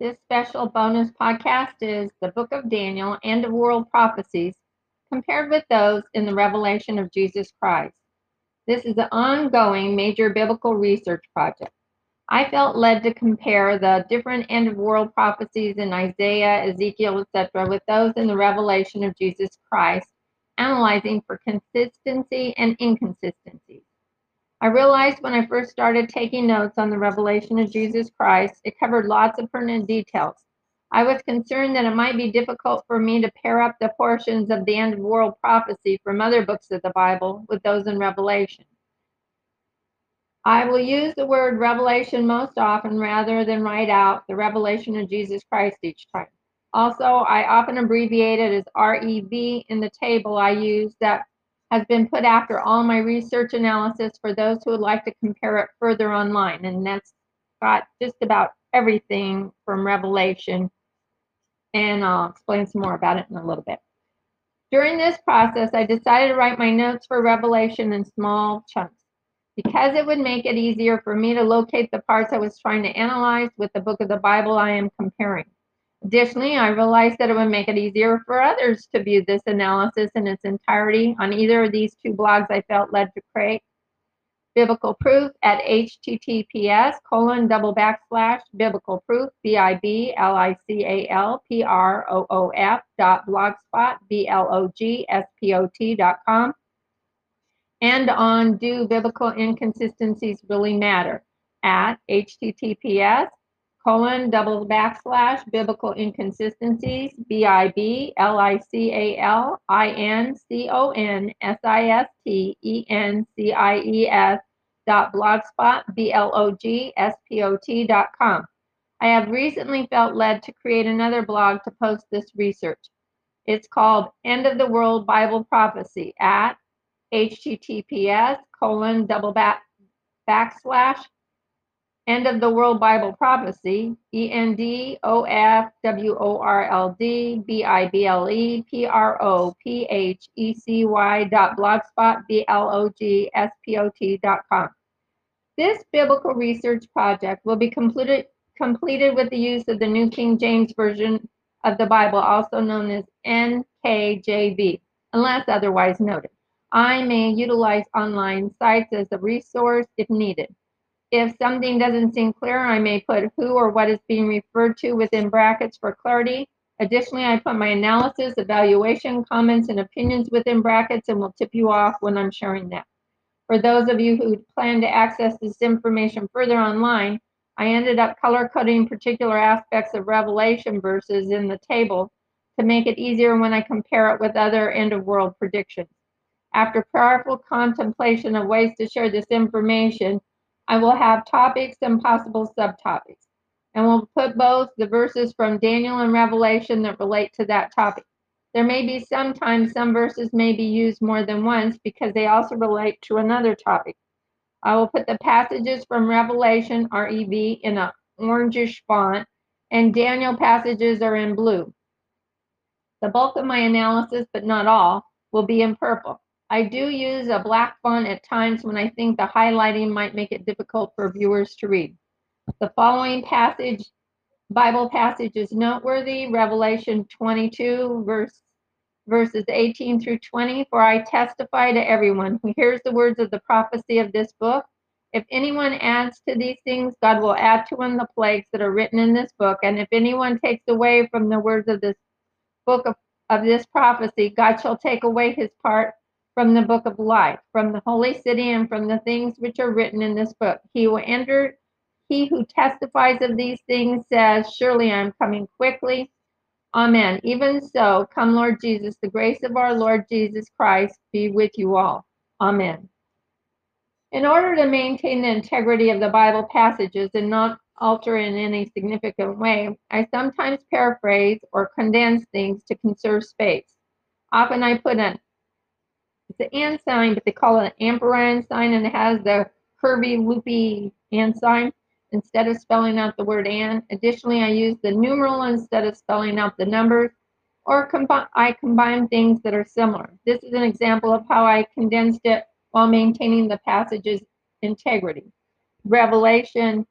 This special bonus podcast is the Book of Daniel, and of World Prophecies, compared with those in the Revelation of Jesus Christ. This is an ongoing major biblical research project. I felt led to compare the different end of world prophecies in Isaiah, Ezekiel, etc., with those in the revelation of Jesus Christ, analyzing for consistency and inconsistencies. I realized when I first started taking notes on the revelation of Jesus Christ, it covered lots of pertinent details. I was concerned that it might be difficult for me to pair up the portions of the end of world prophecy from other books of the Bible with those in Revelation. I will use the word revelation most often rather than write out the revelation of Jesus Christ each time. Also, I often abbreviate it as REV in the table I use that has been put after all my research analysis for those who would like to compare it further online. And that's got just about everything from Revelation. And I'll explain some more about it in a little bit. During this process, I decided to write my notes for Revelation in small chunks because it would make it easier for me to locate the parts I was trying to analyze with the book of the Bible I am comparing. Additionally, I realized that it would make it easier for others to view this analysis in its entirety on either of these two blogs I felt led to create. Biblical proof at https colon double backslash biblical proof b-i-b-l-i-c-a-l-p-r-o-o-f dot blogspot b-l-o-g-s-p-o-t dot com and on do biblical inconsistencies really matter at https colon double backslash biblical inconsistencies b i b l i c a l i n c o n s i s t e n c i e s dot blogspot b l o g s p o t dot com. I have recently felt led to create another blog to post this research. It's called End of the World Bible Prophecy at https colon double back backslash end of the world Bible prophecy E N D O F W O R L D B I B L E P R O P H E C Y dot blogspot B L O G S P O T dot com. This biblical research project will be completed completed with the use of the New King James Version of the Bible, also known as NKJV, unless otherwise noted. I may utilize online sites as a resource if needed. If something doesn't seem clear, I may put who or what is being referred to within brackets for clarity. Additionally, I put my analysis, evaluation, comments, and opinions within brackets and will tip you off when I'm sharing that. For those of you who plan to access this information further online, I ended up color coding particular aspects of Revelation verses in the table to make it easier when I compare it with other end of world predictions. After prayerful contemplation of ways to share this information, I will have topics and possible subtopics, and we'll put both the verses from Daniel and Revelation that relate to that topic. There may be sometimes some verses may be used more than once because they also relate to another topic. I will put the passages from Revelation, REV, in an orangish font, and Daniel passages are in blue. The bulk of my analysis, but not all, will be in purple. I do use a black font at times when I think the highlighting might make it difficult for viewers to read. The following passage, Bible passage is noteworthy, Revelation 22, verse, verses 18 through 20. For I testify to everyone who hears the words of the prophecy of this book. If anyone adds to these things, God will add to him the plagues that are written in this book. And if anyone takes away from the words of this book of, of this prophecy, God shall take away his part from the book of life, from the holy city, and from the things which are written in this book. He will enter. He who testifies of these things says, Surely I am coming quickly. Amen. Even so, come, Lord Jesus, the grace of our Lord Jesus Christ be with you all. Amen. In order to maintain the integrity of the Bible passages and not alter in any significant way, I sometimes paraphrase or condense things to conserve space. Often I put an it's an and sign, but they call it an ampersand sign, and it has the curvy, loopy and sign instead of spelling out the word and. Additionally, I use the numeral instead of spelling out the numbers, or combi I combine things that are similar. This is an example of how I condensed it while maintaining the passage's integrity. Revelation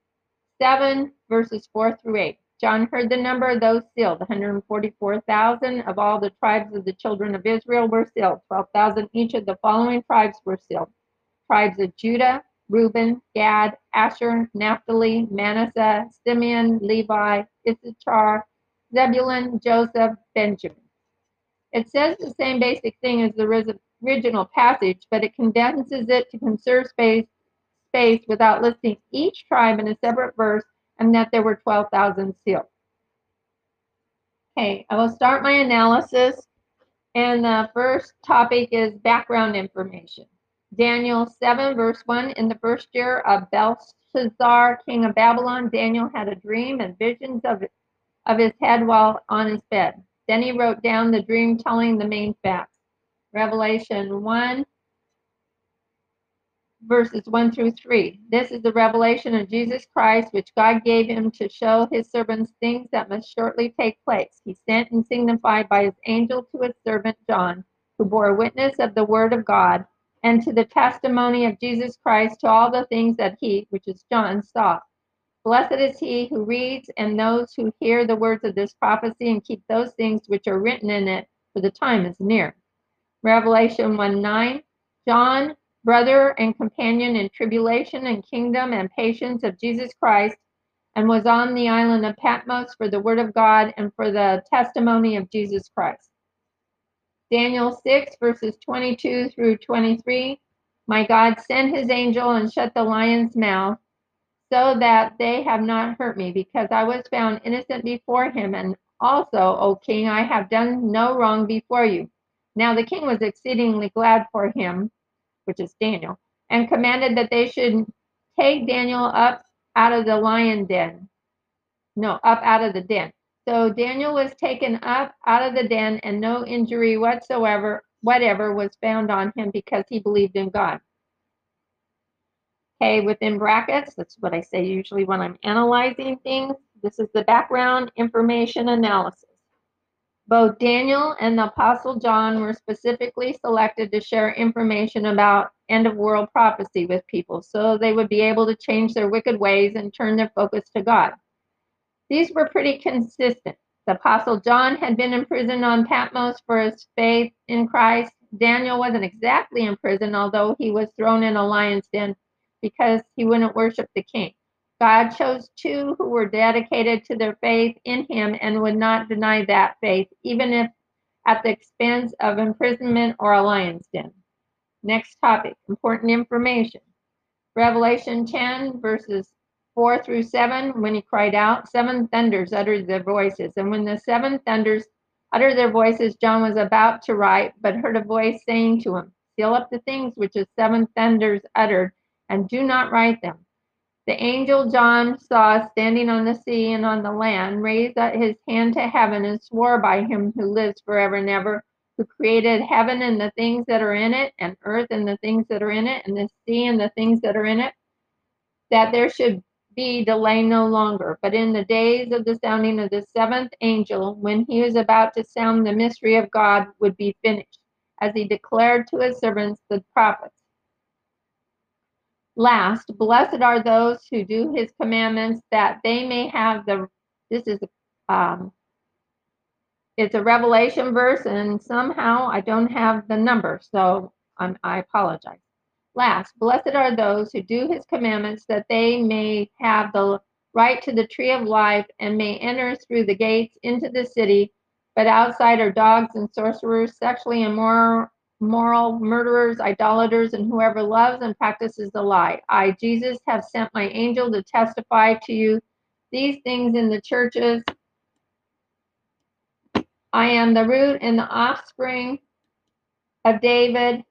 7, verses 4 through 8. John heard the number of those sealed, 144,000 of all the tribes of the children of Israel were sealed. 12,000 each of the following tribes were sealed. Tribes of Judah, Reuben, Gad, Asher, Naphtali, Manasseh, Simeon, Levi, Issachar, Zebulun, Joseph, Benjamin. It says the same basic thing as the original passage, but it condenses it to conserve space, space without listing each tribe in a separate verse and that there were 12,000 seals. Okay, I will start my analysis. And the first topic is background information. Daniel 7, verse 1 In the first year of Belshazzar, king of Babylon, Daniel had a dream and visions of, of his head while on his bed. Then he wrote down the dream telling the main facts. Revelation 1, verses 1 through 3. This is the revelation of Jesus Christ, which God gave him to show his servants things that must shortly take place. He sent and signified by his angel to his servant John, who bore witness of the word of God and to the testimony of Jesus Christ to all the things that he, which is John, saw. Blessed is he who reads and those who hear the words of this prophecy and keep those things which are written in it, for the time is near. Revelation 1 9. John, brother and companion in tribulation and kingdom and patience of Jesus Christ, and was on the island of Patmos for the word of God and for the testimony of Jesus Christ. Daniel 6, verses 22 through 23. My God sent his angel and shut the lion's mouth so that they have not hurt me, because I was found innocent before him. And also, O king, I have done no wrong before you. Now the king was exceedingly glad for him, which is Daniel, and commanded that they should take Daniel up out of the lion den. No, up out of the den. So Daniel was taken up out of the den, and no injury whatsoever, whatever, was found on him because he believed in God. Okay, within brackets, that's what I say usually when I'm analyzing things. This is the background information analysis. Both Daniel and the Apostle John were specifically selected to share information about end of world prophecy with people so they would be able to change their wicked ways and turn their focus to God. These were pretty consistent. The Apostle John had been imprisoned on Patmos for his faith in Christ. Daniel wasn't exactly in prison, although he was thrown in a lion's den because he wouldn't worship the king. God chose two who were dedicated to their faith in him and would not deny that faith, even if at the expense of imprisonment or a lion's den. Next topic important information. Revelation 10, verses 4 through 7, when he cried out, seven thunders uttered their voices. And when the seven thunders uttered their voices, John was about to write, but heard a voice saying to him, Seal up the things which the seven thunders uttered, and do not write them. The angel John saw standing on the sea and on the land raised his hand to heaven and swore by him who lives forever and ever, who created heaven and the things that are in it, and earth and the things that are in it, and the sea and the things that are in it, that there should be delay no longer. But in the days of the sounding of the seventh angel, when he was about to sound, the mystery of God would be finished, as he declared to his servants, the prophets. Last, blessed are those who do his commandments, that they may have the. This is um, it's a revelation verse, and somehow I don't have the number, so I'm, I apologize. Last, blessed are those who do his commandments, that they may have the right to the tree of life and may enter through the gates into the city. But outside are dogs and sorcerers, sexually immoral, moral, murderers, idolaters, and whoever loves and practices the lie. I, Jesus, have sent my angel to testify to you these things in the churches. I am the root and the offspring of David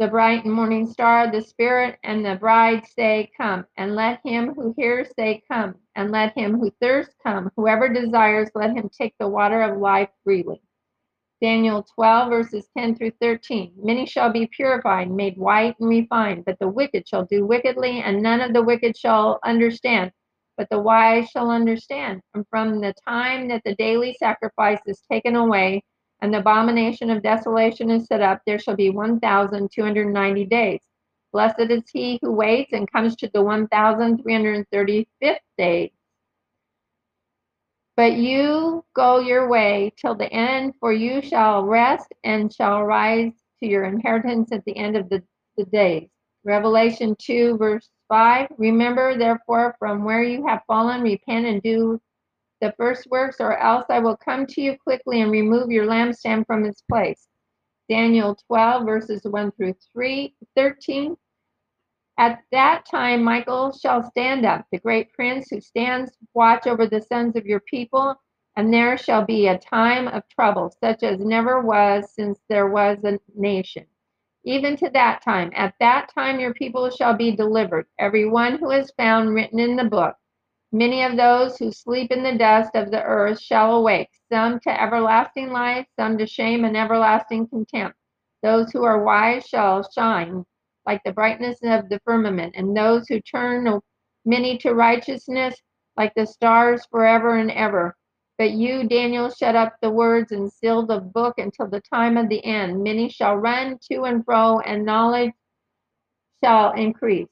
the bright morning star, the Spirit and the bride say, Come. And let him who hears say, Come. And let him who thirsts come. Whoever desires, let him take the water of life freely. Daniel 12, verses 10 through 13. Many shall be purified, made white and refined, but the wicked shall do wickedly, and none of the wicked shall understand, but the wise shall understand. And from the time that the daily sacrifice is taken away, and the abomination of desolation is set up, there shall be 1,290 days. Blessed is he who waits and comes to the 1,335th day. But you go your way till the end, for you shall rest and shall rise to your inheritance at the end of the, the days. Revelation 2, verse 5 Remember, therefore, from where you have fallen, repent and do the first works, or else I will come to you quickly and remove your lampstand from its place. Daniel 12, verses 1 through 3, 13. At that time, Michael shall stand up, the great prince who stands watch over the sons of your people, and there shall be a time of trouble, such as never was since there was a nation. Even to that time, at that time, your people shall be delivered, every one who is found written in the book. Many of those who sleep in the dust of the earth shall awake, some to everlasting life, some to shame and everlasting contempt. Those who are wise shall shine like the brightness of the firmament, and those who turn many to righteousness like the stars forever and ever. But you, Daniel, shut up the words and seal the book until the time of the end. Many shall run to and fro, and knowledge shall increase.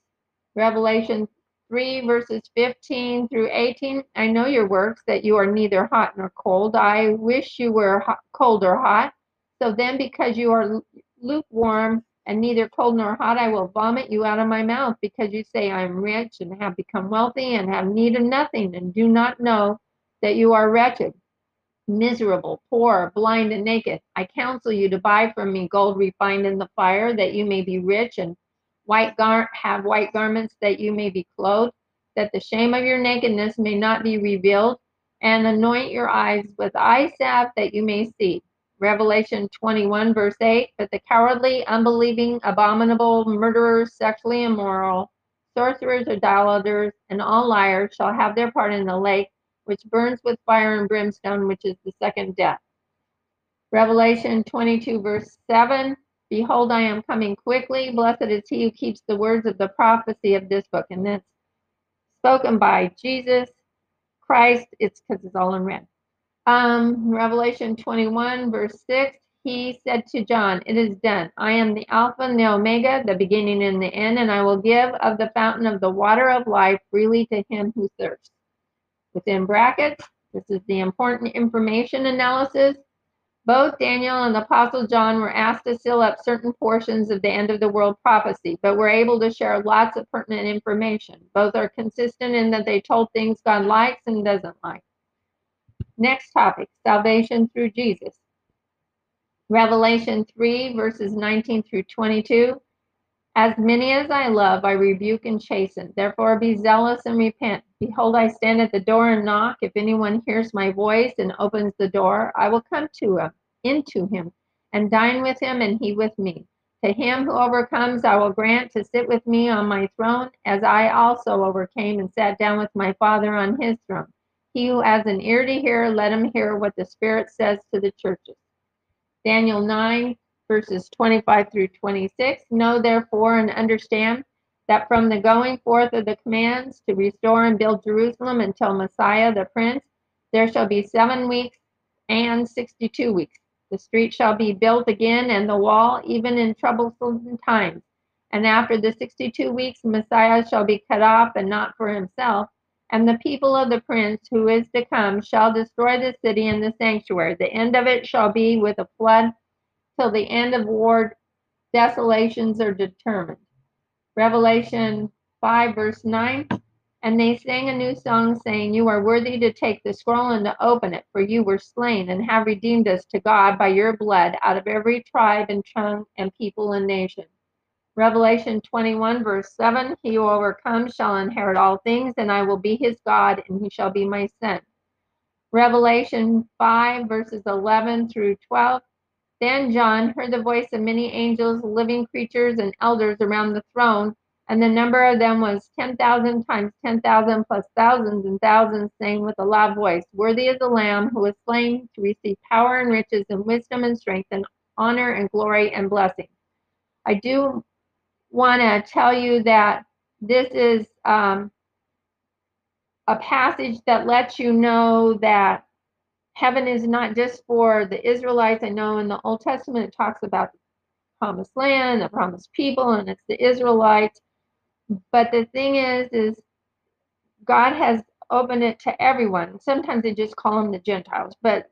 Revelation 3, verses 15 through 18. I know your works, that you are neither hot nor cold. I wish you were hot, cold or hot. So then, because you are lukewarm, and neither cold nor hot I will vomit you out of my mouth, because you say, I am rich and have become wealthy and have need of nothing, and do not know that you are wretched, miserable, poor, blind, and naked. I counsel you to buy from me gold refined in the fire, that you may be rich, and white gar- have white garments, that you may be clothed, that the shame of your nakedness may not be revealed, and anoint your eyes with eye salve, that you may see. Revelation 21, verse 8. But the cowardly, unbelieving, abominable, murderers, sexually immoral, sorcerers, idolaters, and all liars shall have their part in the lake, which burns with fire and brimstone, which is the second death. Revelation 22, verse 7. Behold, I am coming quickly. Blessed is he who keeps the words of the prophecy of this book. And that's spoken by Jesus Christ. It's because it's all in red. Um, Revelation 21, verse 6, he said to John, It is done. I am the Alpha and the Omega, the beginning and the end, and I will give of the fountain of the water of life freely to him who thirsts. Within brackets, this is the important information analysis. Both Daniel and the Apostle John were asked to seal up certain portions of the end of the world prophecy, but were able to share lots of pertinent information. Both are consistent in that they told things God likes and doesn't like. Next topic salvation through Jesus. Revelation 3, verses 19 through 22. As many as I love, I rebuke and chasten. Therefore, be zealous and repent. Behold, I stand at the door and knock. If anyone hears my voice and opens the door, I will come to him, into him, and dine with him, and he with me. To him who overcomes, I will grant to sit with me on my throne, as I also overcame and sat down with my Father on his throne. He who has an ear to hear, let him hear what the Spirit says to the churches. Daniel 9, verses 25 through 26. Know therefore and understand that from the going forth of the commands to restore and build Jerusalem until Messiah the Prince, there shall be seven weeks and 62 weeks. The street shall be built again and the wall, even in troublesome times. And after the 62 weeks, Messiah shall be cut off and not for himself and the people of the prince who is to come shall destroy the city and the sanctuary. The end of it shall be with a flood till the end of war desolations are determined. Revelation 5, verse 9. And they sang a new song, saying, You are worthy to take the scroll and to open it, for you were slain and have redeemed us to God by your blood out of every tribe and tongue and people and nation. Revelation 21, verse 7 He who overcomes shall inherit all things, and I will be his God, and he shall be my son. Revelation 5, verses 11 through 12. Then John heard the voice of many angels, living creatures, and elders around the throne, and the number of them was 10,000 times 10,000 plus thousands and thousands, saying with a loud voice, Worthy is the Lamb who was slain to receive power and riches and wisdom and strength and honor and glory and blessing. I do want to tell you that this is um, a passage that lets you know that heaven is not just for the Israelites. I know in the Old Testament it talks about the promised land, the promised people, and it's the Israelites. But the thing is, is God has opened it to everyone. Sometimes they just call them the Gentiles, but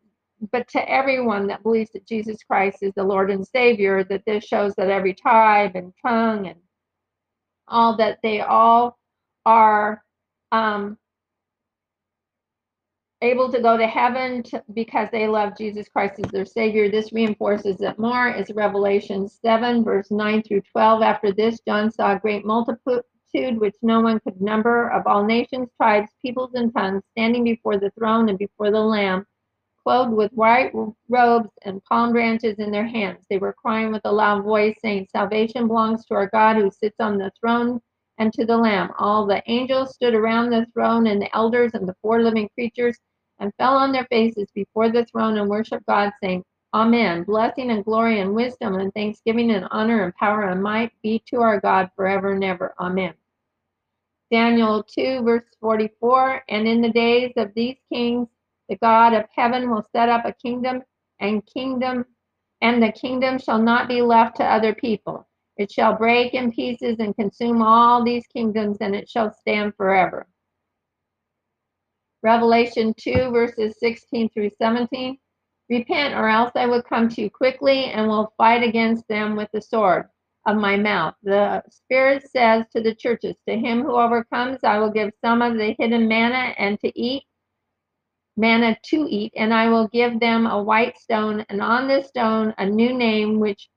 but to everyone that believes that Jesus Christ is the Lord and Savior, that this shows that every tribe and tongue and all that they all are um, able to go to heaven to, because they love Jesus Christ as their Savior. This reinforces it more. It's Revelation 7, verse 9 through 12. After this, John saw a great multitude which no one could number of all nations, tribes, peoples, and tongues standing before the throne and before the Lamb, clothed with white robes and palm branches in their hands. They were crying with a loud voice, saying, Salvation belongs to our God who sits on the throne and to the Lamb. All the angels stood around the throne, and the elders and the four living creatures and fell on their faces before the throne and worshiped God, saying, Amen. Blessing and glory and wisdom and thanksgiving and honor and power and might be to our God forever and ever. Amen. Daniel 2, verse 44 And in the days of these kings, the God of heaven will set up a kingdom, and kingdom, and the kingdom shall not be left to other people. It shall break in pieces and consume all these kingdoms, and it shall stand forever. Revelation 2, verses 16 through 17. Repent, or else I will come to you quickly and will fight against them with the sword of my mouth. The Spirit says to the churches, To him who overcomes, I will give some of the hidden manna and to eat, manna to eat, and I will give them a white stone, and on this stone a new name which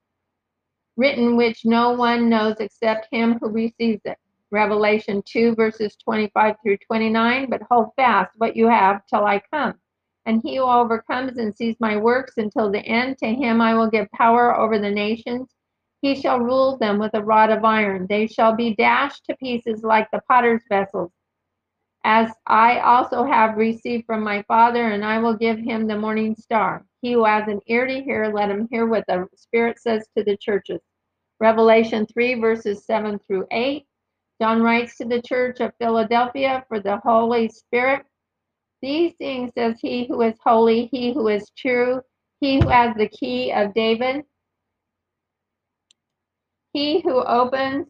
written which no one knows except him who receives it. Revelation 2, verses 25 through 29. But hold fast what you have till I come. And he who overcomes and sees my works until the end, to him I will give power over the nations. He shall rule them with a rod of iron. They shall be dashed to pieces like the potter's vessels. As I also have received from my Father, and I will give him the morning star. He who has an ear to hear, let him hear what the Spirit says to the churches. Revelation 3, verses 7 through 8. John writes to the church of Philadelphia for the Holy Spirit. These things says he who is holy, he who is true, he who has the key of David, he who opens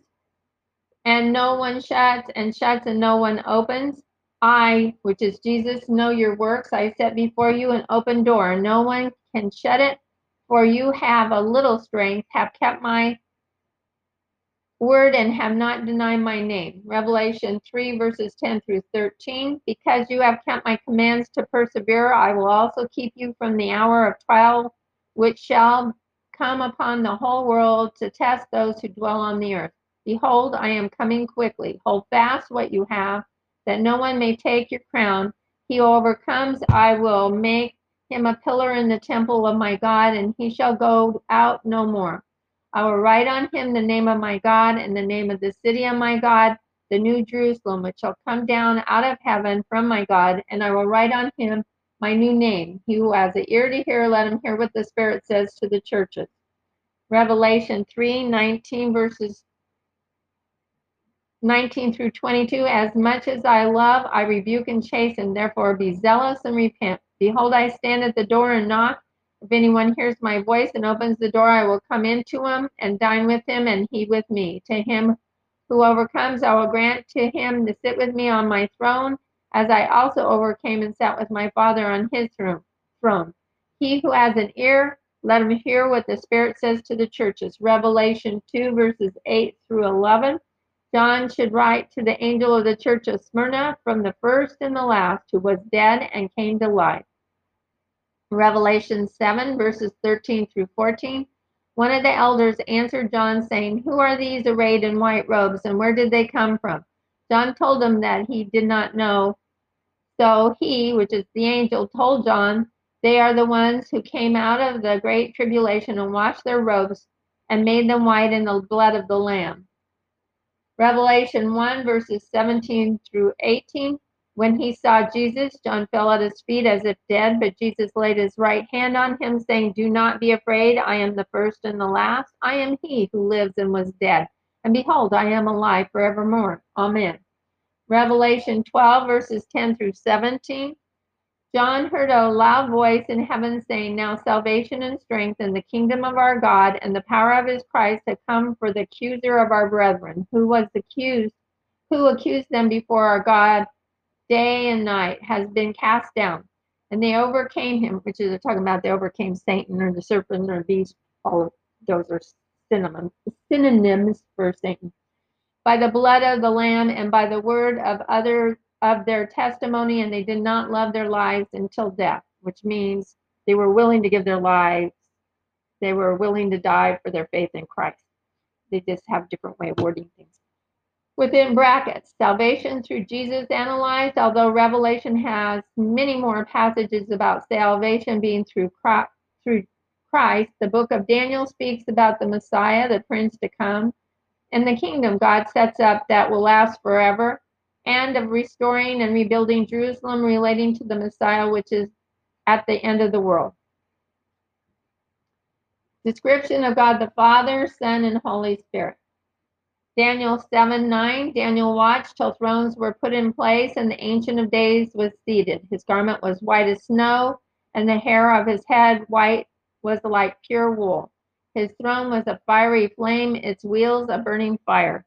and no one shuts, and shuts and no one opens. I, which is Jesus, know your works. I set before you an open door. No one can shut it, for you have a little strength, have kept my word and have not denied my name. Revelation 3, verses 10 through 13. Because you have kept my commands to persevere, I will also keep you from the hour of trial, which shall come upon the whole world to test those who dwell on the earth. Behold, I am coming quickly. Hold fast what you have, that no one may take your crown. He overcomes, I will make him a pillar in the temple of my God, and he shall go out no more. I will write on him the name of my God and the name of the city of my God, the new Jerusalem, which shall come down out of heaven from my God, and I will write on him my new name. He who has an ear to hear, let him hear what the Spirit says to the churches. Revelation 3 19 verses 19 through 22 As much as I love, I rebuke and chasten, therefore be zealous and repent. Behold, I stand at the door and knock. If anyone hears my voice and opens the door, I will come into him and dine with him, and he with me. To him who overcomes, I will grant to him to sit with me on my throne, as I also overcame and sat with my Father on his throne. He who has an ear, let him hear what the Spirit says to the churches. Revelation 2, verses 8 through 11. John should write to the angel of the church of Smyrna from the first and the last, who was dead and came to life. Revelation 7, verses 13 through 14. One of the elders answered John, saying, Who are these arrayed in white robes, and where did they come from? John told him that he did not know. So he, which is the angel, told John, They are the ones who came out of the great tribulation and washed their robes and made them white in the blood of the Lamb. Revelation 1, verses 17 through 18. When he saw Jesus, John fell at his feet as if dead, but Jesus laid his right hand on him, saying, Do not be afraid. I am the first and the last. I am he who lives and was dead. And behold, I am alive forevermore. Amen. Revelation 12, verses 10 through 17. John heard a loud voice in heaven saying, Now salvation and strength and the kingdom of our God and the power of his Christ have come for the accuser of our brethren, who was accused, who accused them before our God day and night, has been cast down. And they overcame him, which is they're talking about they overcame Satan or the serpent or beast. All of those are synonyms, synonyms for Satan. By the blood of the Lamb and by the word of other of their testimony, and they did not love their lives until death, which means they were willing to give their lives. They were willing to die for their faith in Christ. They just have different way of wording things within brackets salvation through jesus analyzed although revelation has many more passages about salvation being through christ, through christ the book of daniel speaks about the messiah the prince to come and the kingdom god sets up that will last forever and of restoring and rebuilding jerusalem relating to the messiah which is at the end of the world description of god the father son and holy spirit Daniel 7 9, Daniel watched till thrones were put in place and the Ancient of Days was seated. His garment was white as snow, and the hair of his head white was like pure wool. His throne was a fiery flame, its wheels a burning fire.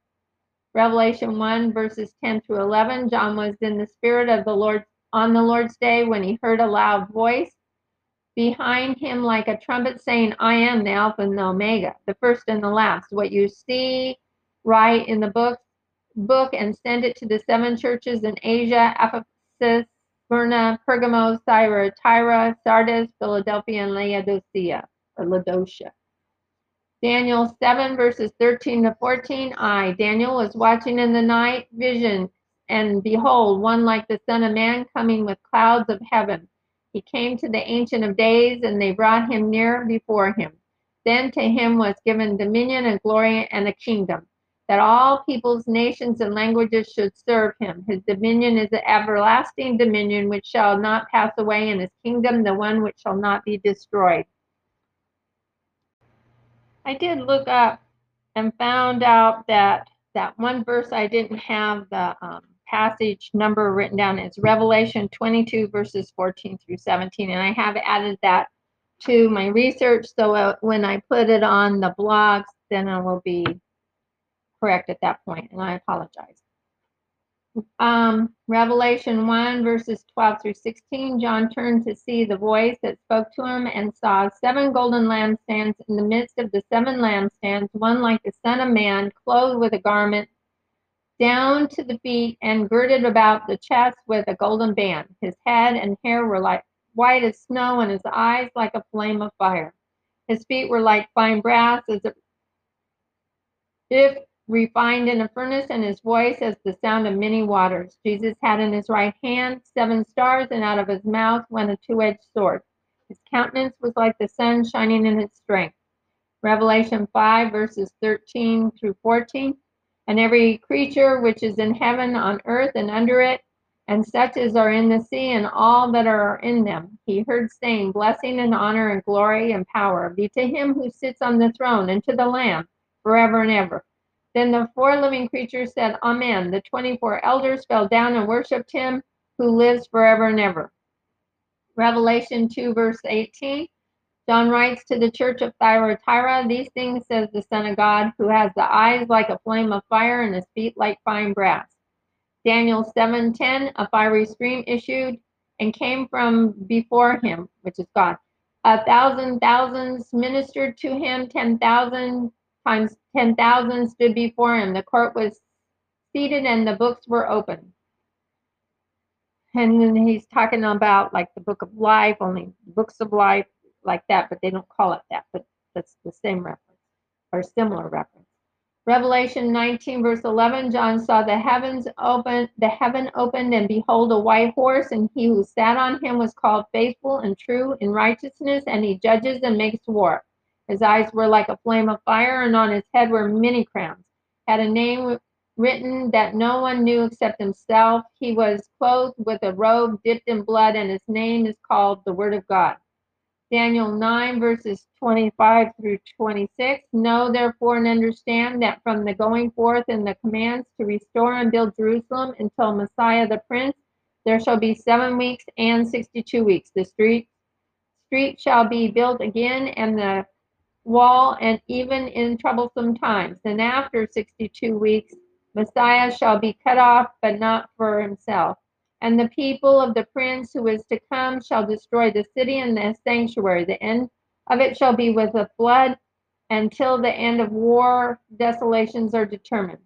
Revelation 1, verses 10 through 11, John was in the spirit of the Lord on the Lord's day when he heard a loud voice behind him like a trumpet saying, I am the Alpha and the Omega, the first and the last. What you see write in the book book and send it to the seven churches in Asia, Ephesus, Smyrna, Pergamos, Thyatira, Sardis, Philadelphia, and Laodicea or Laodicea. Daniel 7 verses 13 to 14. I, Daniel, was watching in the night vision, and behold, one like the Son of Man coming with clouds of heaven. He came to the Ancient of Days, and they brought him near before him. Then to him was given dominion and glory and a kingdom that all peoples, nations, and languages should serve him. His dominion is an everlasting dominion which shall not pass away, and his kingdom the one which shall not be destroyed. I did look up and found out that that one verse I didn't have the um, passage number written down. It's Revelation 22, verses 14 through 17, and I have added that to my research. So uh, when I put it on the blogs, then it will be correct at that point, and I apologize. Um, Revelation 1, verses 12 through 16, John turned to see the voice that spoke to him and saw seven golden lampstands in the midst of the seven lampstands, one like the Son of Man, clothed with a garment down to the feet and girded about the chest with a golden band. His head and hair were like white as snow, and his eyes like a flame of fire. His feet were like fine brass, as if refined in a furnace, and his voice as the sound of many waters. Jesus had in his right hand seven stars, and out of his mouth went a two edged sword. His countenance was like the sun shining in its strength. Revelation 5, verses 13 through 14. And every creature which is in heaven, on earth, and under it, and such as are in the sea, and all that are in them, he heard saying, Blessing and honor and glory and power be to him who sits on the throne and to the Lamb forever and ever. Then the four living creatures said, Amen. The 24 elders fell down and worshiped him who lives forever and ever. Revelation 2, verse 18. John writes to the church of Thyatira, These things says the Son of God, who has the eyes like a flame of fire and his feet like fine brass. Daniel 7:10, a fiery stream issued and came from before him, which is God. A thousand thousands ministered to him, ten thousand times 10,000 stood before him. The court was seated and the books were open. And then he's talking about like the book of life, only books of life like that, but they don't call it that, but that's the same reference or similar reference. Revelation 19, verse 11, John saw the heavens open, the heaven opened, and behold, a white horse, and he who sat on him was called faithful and true in righteousness, and he judges and makes war. His eyes were like a flame of fire, and on his head were many crowns. Had a name written that no one knew except himself. He was clothed with a robe dipped in blood, and his name is called the Word of God. Daniel 9, verses 25 through 26. Know therefore and understand that from the going forth and the commands to restore and build Jerusalem until Messiah the Prince, there shall be seven weeks and 62 weeks. The street, street shall be built again, and the wall, and even in troublesome times. And after 62 weeks, Messiah shall be cut off, but not for himself. And the people of the prince who is to come shall destroy the city and the sanctuary. The end of it shall be with a flood until the end of war desolations are determined.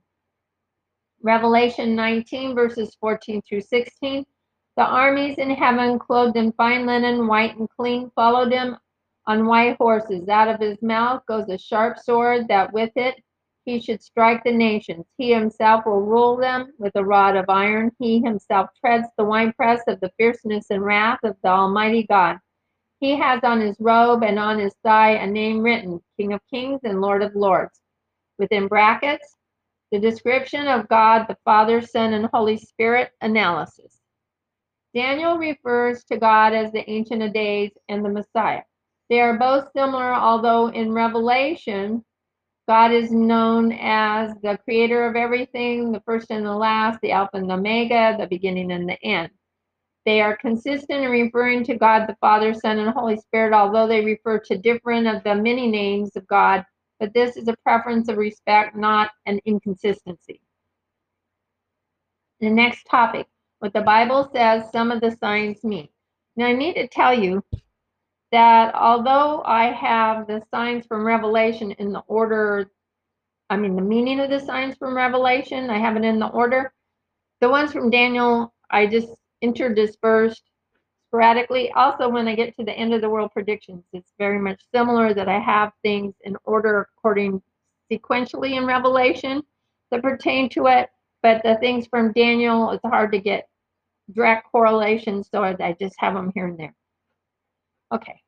Revelation 19, verses 14 through 16. The armies in heaven, clothed in fine linen, white and clean, followed him on white horses. Out of his mouth goes a sharp sword, that with it he should strike the nations. He himself will rule them with a rod of iron. He himself treads the winepress of the fierceness and wrath of the Almighty God. He has on his robe and on his thigh a name written King of Kings and Lord of Lords. Within brackets, the description of God, the Father, Son, and Holy Spirit analysis. Daniel refers to God as the Ancient of Days and the Messiah. They are both similar, although in Revelation, God is known as the creator of everything, the first and the last, the Alpha and the Omega, the beginning and the end. They are consistent in referring to God the Father, Son, and Holy Spirit, although they refer to different of the many names of God, but this is a preference of respect, not an inconsistency. The next topic, what the Bible says some of the signs mean. Now, I need to tell you that although I have the signs from Revelation in the order, I mean, the meaning of the signs from Revelation, I have it in the order. The ones from Daniel, I just interdispersed sporadically. Also, when I get to the end of the world predictions, it's very much similar that I have things in order according sequentially in Revelation that pertain to it. But the things from Daniel, it's hard to get direct correlations, so I just have them here and there. Okay.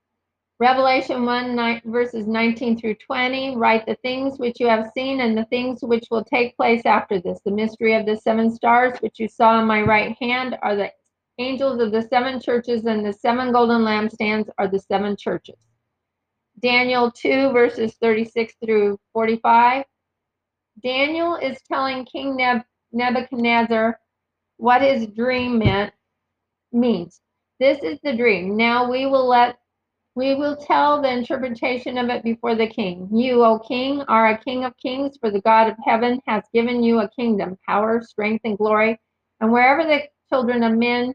Revelation 1 9, verses 19 through 20 write the things which you have seen and the things which will take place after this. The mystery of the seven stars, which you saw in my right hand, are the angels of the seven churches, and the seven golden lampstands are the seven churches. Daniel 2, verses 36 through 45. Daniel is telling King Nebuchadnezzar what his dream meant means. This is the dream. Now we will let we will tell the interpretation of it before the king. You, O king, are a king of kings, for the God of heaven has given you a kingdom, power, strength, and glory. And wherever the children of men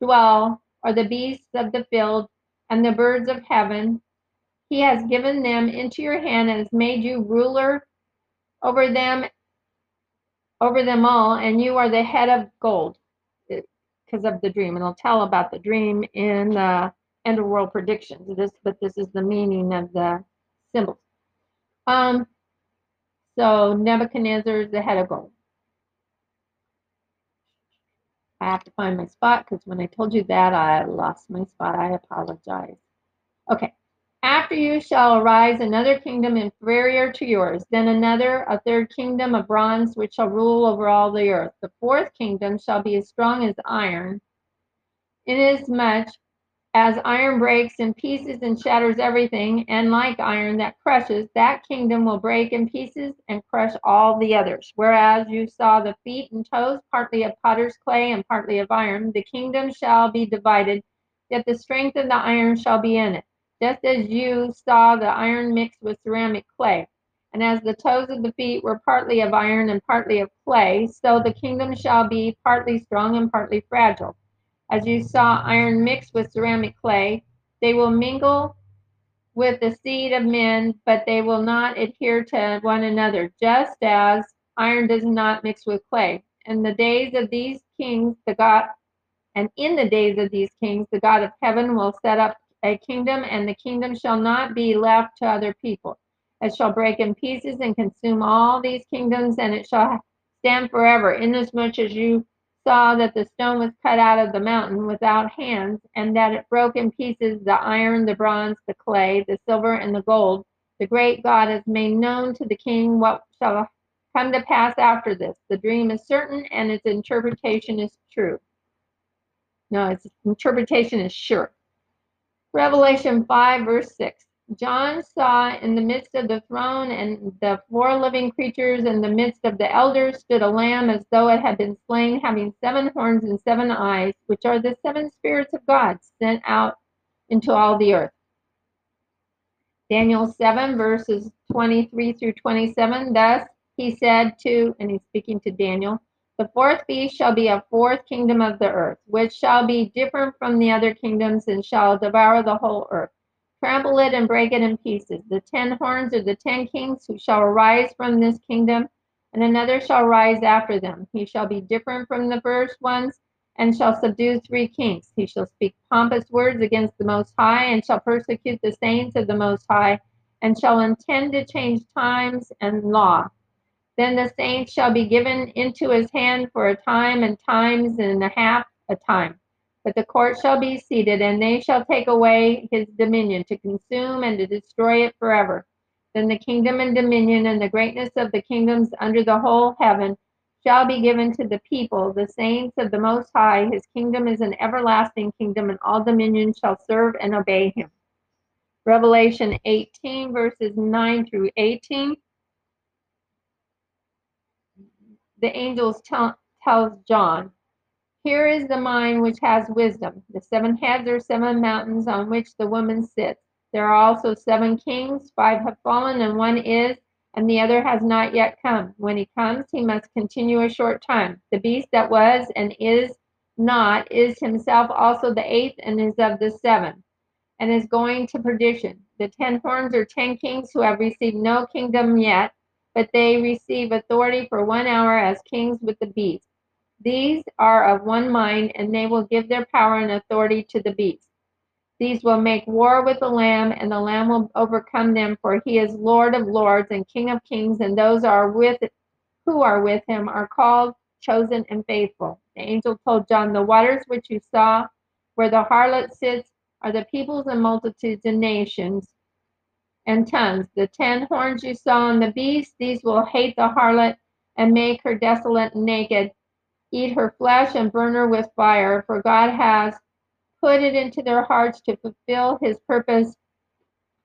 dwell, or the beasts of the field, and the birds of heaven, he has given them into your hand and has made you ruler over them over them all, and you are the head of gold because of the dream. And I'll tell about the dream in the end of world predictions. This, but this is the meaning of the symbols. Um, so Nebuchadnezzar is the head of gold. I have to find my spot because when I told you that, I lost my spot. I apologize. Okay. After you shall arise another kingdom inferior to yours, then another, a third kingdom of bronze, which shall rule over all the earth. The fourth kingdom shall be as strong as iron, inasmuch as iron breaks in pieces and shatters everything, and like iron that crushes, that kingdom will break in pieces and crush all the others. Whereas you saw the feet and toes, partly of potter's clay and partly of iron, the kingdom shall be divided, yet the strength of the iron shall be in it. Just as you saw the iron mixed with ceramic clay. And as the toes of the feet were partly of iron and partly of clay, so the kingdom shall be partly strong and partly fragile. As you saw iron mixed with ceramic clay, they will mingle with the seed of men, but they will not adhere to one another, just as iron does not mix with clay. In the days of these kings, the God, and in the days of these kings, the God of heaven will set up a kingdom, and the kingdom shall not be left to other people. It shall break in pieces and consume all these kingdoms, and it shall stand forever, inasmuch as you saw that the stone was cut out of the mountain without hands, and that it broke in pieces the iron, the bronze, the clay, the silver, and the gold. The great God has made known to the king what shall come to pass after this. The dream is certain, and its interpretation is true. No, its interpretation is sure. Revelation 5, verse 6. John saw in the midst of the throne and the four living creatures in the midst of the elders stood a lamb as though it had been slain, having seven horns and seven eyes, which are the seven spirits of God sent out into all the earth. Daniel 7, verses 23 through 27. Thus he said to, and he's speaking to Daniel, The fourth beast shall be a fourth kingdom of the earth, which shall be different from the other kingdoms, and shall devour the whole earth, trample it and break it in pieces. The ten horns are the ten kings who shall arise from this kingdom, and another shall rise after them. He shall be different from the first ones, and shall subdue three kings. He shall speak pompous words against the Most High, and shall persecute the saints of the Most High, and shall intend to change times and law. Then the saints shall be given into his hand for a time and times and a half a time. But the court shall be seated, and they shall take away his dominion to consume and to destroy it forever. Then the kingdom and dominion and the greatness of the kingdoms under the whole heaven shall be given to the people, the saints of the Most High. His kingdom is an everlasting kingdom, and all dominion shall serve and obey him. Revelation 18, verses 9 through 18. The angels tell, tells John, Here is the mind which has wisdom. The seven heads are seven mountains on which the woman sits. There are also seven kings, five have fallen, and one is, and the other has not yet come. When he comes, he must continue a short time. The beast that was and is not is himself also the eighth and is of the seven, and is going to perdition. The ten horns are ten kings who have received no kingdom yet, but they receive authority for one hour as kings with the beast. These are of one mind, and they will give their power and authority to the beast. These will make war with the Lamb, and the Lamb will overcome them, for he is Lord of lords and King of kings, and those are with who are with him are called, chosen, and faithful. The angel told John, The waters which you saw, where the harlot sits, are the peoples and multitudes and nations and tongues. The ten horns you saw on the beast, these will hate the harlot and make her desolate and naked, eat her flesh and burn her with fire, for God has put it into their hearts to fulfill his purpose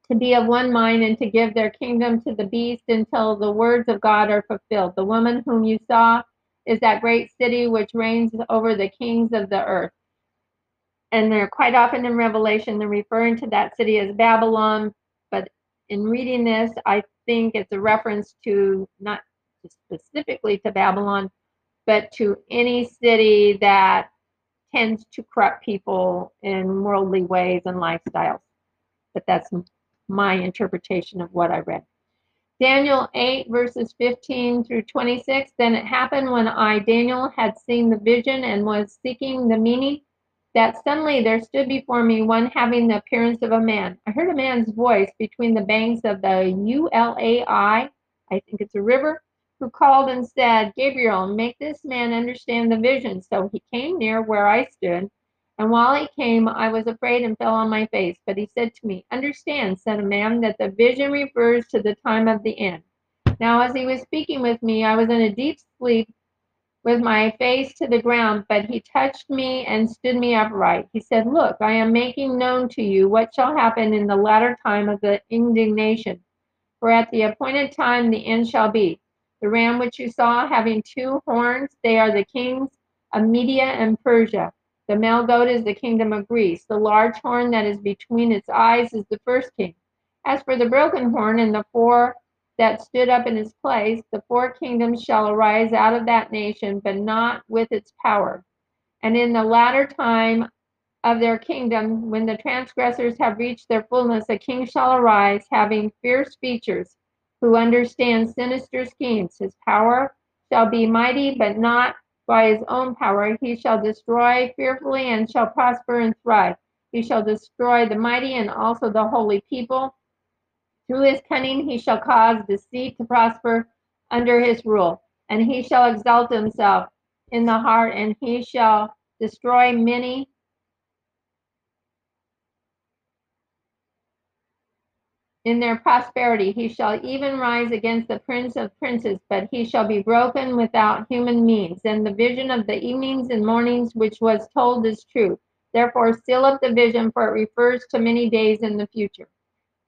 to be of one mind and to give their kingdom to the beast until the words of God are fulfilled. The woman whom you saw is that great city which reigns over the kings of the earth. And they're quite often in Revelation, they're referring to that city as Babylon. In reading this, I think it's a reference to not specifically to Babylon, but to any city that tends to corrupt people in worldly ways and lifestyles. But that's my interpretation of what I read. Daniel 8, verses 15 through 26. Then it happened when I, Daniel, had seen the vision and was seeking the meaning, that suddenly there stood before me one having the appearance of a man. I heard a man's voice between the banks of the Ulai, I think it's a river, who called and said, Gabriel, make this man understand the vision. So he came near where I stood. And while he came, I was afraid and fell on my face. But he said to me, Understand, son of man, that the vision refers to the time of the end. Now, as he was speaking with me, I was in a deep sleep with my face to the ground, but he touched me and stood me upright. He said, Look, I am making known to you what shall happen in the latter time of the indignation. For at the appointed time the end shall be. The ram which you saw having two horns, they are the kings of Media and Persia. The male goat is the kingdom of Greece. The large horn that is between its eyes is the first king. As for the broken horn and the four that stood up in his place, the four kingdoms shall arise out of that nation, but not with its power. And in the latter time of their kingdom, when the transgressors have reached their fullness, a king shall arise, having fierce features who understands sinister schemes. His power shall be mighty, but not by his own power. He shall destroy fearfully and shall prosper and thrive. He shall destroy the mighty and also the holy people. Through his cunning he shall cause deceit to prosper under his rule, and he shall exalt himself in the heart, and he shall destroy many in their prosperity. He shall even rise against the prince of princes, but he shall be broken without human means. And the vision of the evenings and mornings which was told is true. Therefore, seal up the vision, for it refers to many days in the future.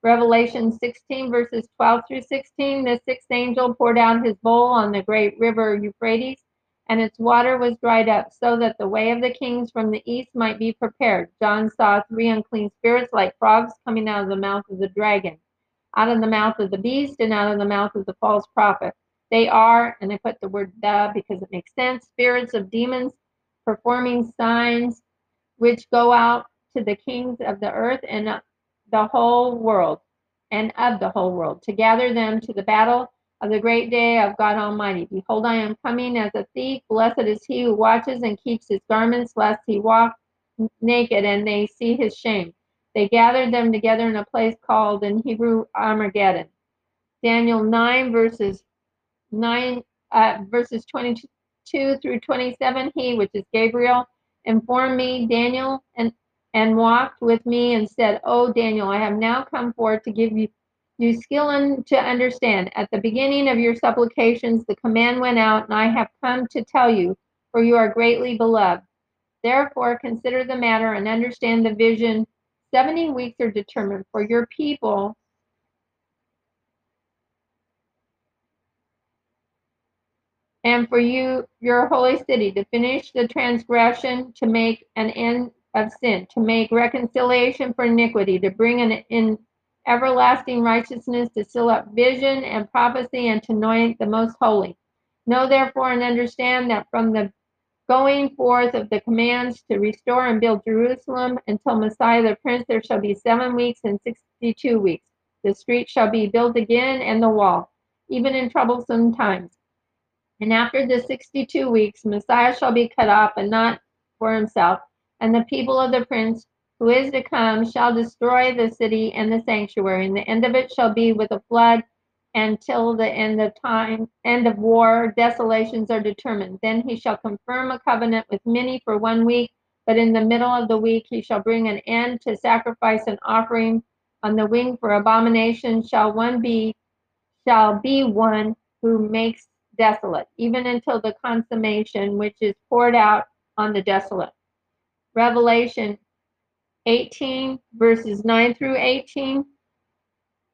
Revelation 16, verses 12 through 16. The sixth angel poured out his bowl on the great river Euphrates, and its water was dried up, so that the way of the kings from the east might be prepared. John saw three unclean spirits like frogs coming out of the mouth of the dragon out of the mouth of the beast and out of the mouth of the false prophet. They are, and I put the word the because it makes sense, spirits of demons performing signs which go out to the kings of the earth and the whole world and of the whole world to gather them to the battle of the great day of God Almighty. Behold, I am coming as a thief. Blessed is he who watches and keeps his garments, lest he walk naked and they see his shame. They gathered them together in a place called in Hebrew Armageddon. Daniel 9 verses 9 uh, verses 22 through 27. He, which is Gabriel, informed me, Daniel, and and walked with me and said, "Oh, Daniel, I have now come forth to give you you skill and to understand. At the beginning of your supplications, the command went out, and I have come to tell you, for you are greatly beloved. Therefore, consider the matter and understand the vision. Seventy weeks are determined for your people and for you, your holy city, to finish the transgression, to make an end of sin, to make reconciliation for iniquity, to bring an in everlasting righteousness, to seal up vision and prophecy, and to anoint the most holy. Know therefore and understand that from the going forth of the commands to restore and build Jerusalem until Messiah the Prince, there shall be seven weeks and sixty-two weeks. The street shall be built again, and the wall, even in troublesome times. And after the sixty-two weeks, Messiah shall be cut off, and not for himself. And the people of the prince who is to come shall destroy the city and the sanctuary, and the end of it shall be with a flood until the end of time, end of war, desolations are determined. Then he shall confirm a covenant with many for one week, but in the middle of the week he shall bring an end to sacrifice and offering. On the wing for abomination shall one be, shall be one who makes desolate, even until the consummation which is poured out on the desolate. Revelation 18, verses 9 through 18.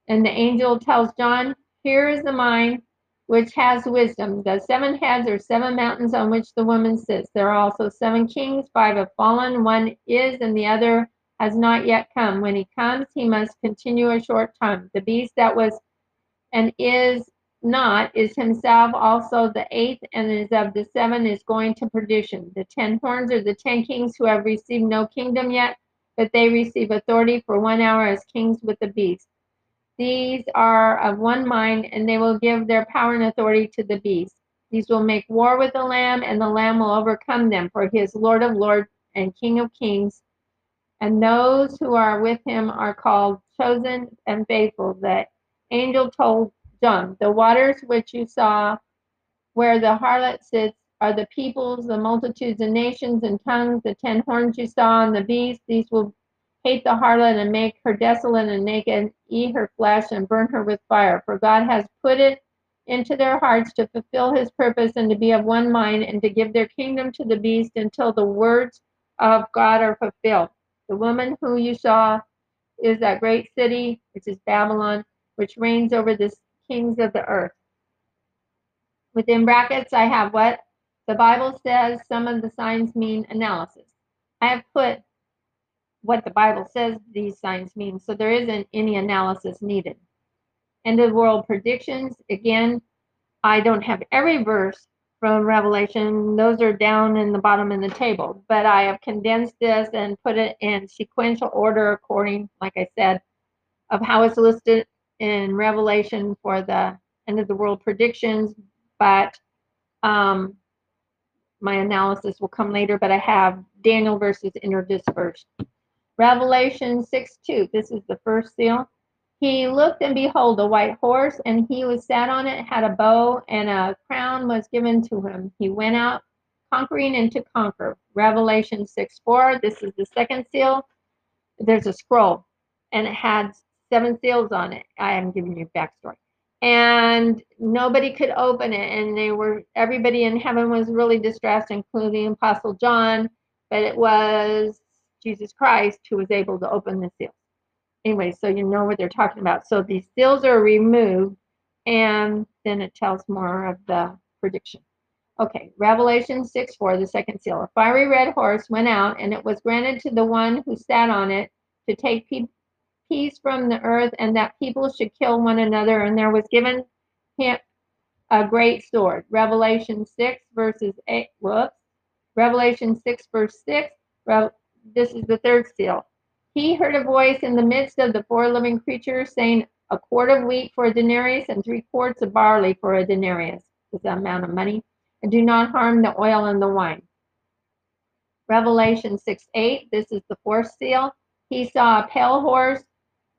And the angel tells John, Here is the mind which has wisdom. The seven heads are seven mountains on which the woman sits. There are also seven kings, five have fallen, one is, and the other has not yet come. When he comes, he must continue a short time. The beast that was and is not is himself also the eighth and is of the seven is going to perdition. The ten horns are the ten kings who have received no kingdom yet, but they receive authority for one hour as kings with the beast. These are of one mind, and they will give their power and authority to the beast. These will make war with the Lamb, and the Lamb will overcome them, for he is Lord of lords and King of kings. And those who are with him are called chosen and faithful. That angel told The waters which you saw where the harlot sits are the peoples, the multitudes and nations and tongues, the ten horns you saw on the beast. These will hate the harlot and make her desolate and naked, and eat her flesh and burn her with fire. For God has put it into their hearts to fulfill his purpose and to be of one mind and to give their kingdom to the beast until the words of God are fulfilled. The woman who you saw is that great city, which is Babylon, which reigns over this kings of the earth. Within brackets, I have what the Bible says some of the signs mean analysis. I have put what the Bible says these signs mean, so there isn't any analysis needed. End of world predictions, again, I don't have every verse from Revelation. Those are down in the bottom in the table, but I have condensed this and put it in sequential order according, like I said, of how it's listed in Revelation for the end of the world predictions, but um, my analysis will come later, but I have Daniel verses interdispersed. Revelation 6 2, this is the first seal. He looked and behold a white horse, and he was sat on it, had a bow, and a crown was given to him. He went out conquering and to conquer. Revelation 6 4, this is the second seal. There's a scroll, and it had seven seals on it. I am giving you backstory. And nobody could open it. And they were, everybody in heaven was really distressed, including Apostle John, but it was Jesus Christ who was able to open the seals. Anyway, so you know what they're talking about. So these seals are removed, and then it tells more of the prediction. Okay, Revelation 6 4, the second seal. A fiery red horse went out, and it was granted to the one who sat on it to take people peace from the earth and that people should kill one another. And there was given him a great sword. Revelation 6 verses 8, whoops. Revelation 6 verse 6, this is the third seal. He heard a voice in the midst of the four living creatures saying, A quart of wheat for a denarius and three quarts of barley for a denarius, is the amount of money, and do not harm the oil and the wine. Revelation 6 8, this is the fourth seal. He saw a pale horse,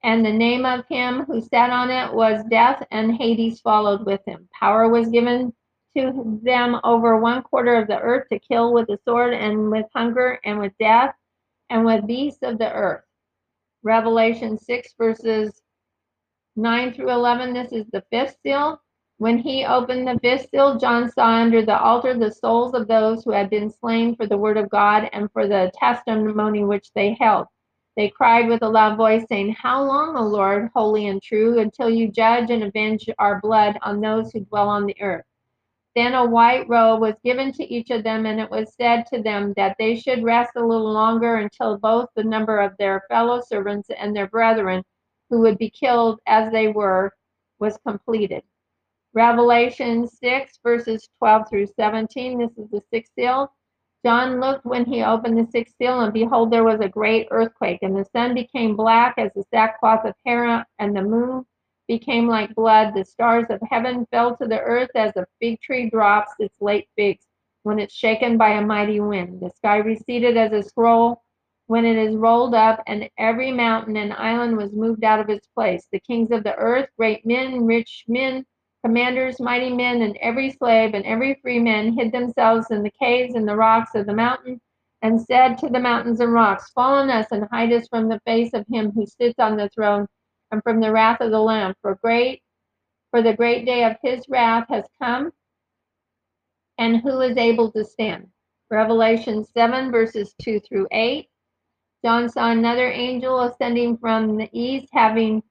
and the name of him who sat on it was Death, and Hades followed with him. Power was given to them over one quarter of the earth to kill with the sword, and with hunger, and with death, and with beasts of the earth. Revelation 6, verses 9 through 11. This is the fifth seal. When he opened the fifth seal, John saw under the altar the souls of those who had been slain for the word of God and for the testimony which they held. They cried with a loud voice, saying, How long, O Lord, holy and true, until you judge and avenge our blood on those who dwell on the earth? Then a white robe was given to each of them, and it was said to them that they should rest a little longer until both the number of their fellow servants and their brethren, who would be killed as they were, was completed. Revelation 6, verses 12 through 17. This is the sixth seal. John looked when he opened the sixth seal, and behold, there was a great earthquake, and the sun became black as the sackcloth of hair, and the moon became like blood. The stars of heaven fell to the earth as a fig tree drops its late figs when it's shaken by a mighty wind. The sky receded as a scroll when it is rolled up, and every mountain and island was moved out of its place. The kings of the earth, great men, rich men, commanders, mighty men, and every slave and every free man hid themselves in the caves and the rocks of the mountain, and said to the mountains and rocks, Fall on us and hide us from the face of him who sits on the throne and from the wrath of the Lamb. For great, for the great day of his wrath has come, and who is able to stand? Revelation 7, verses 2 through 8. John saw another angel ascending from the east, having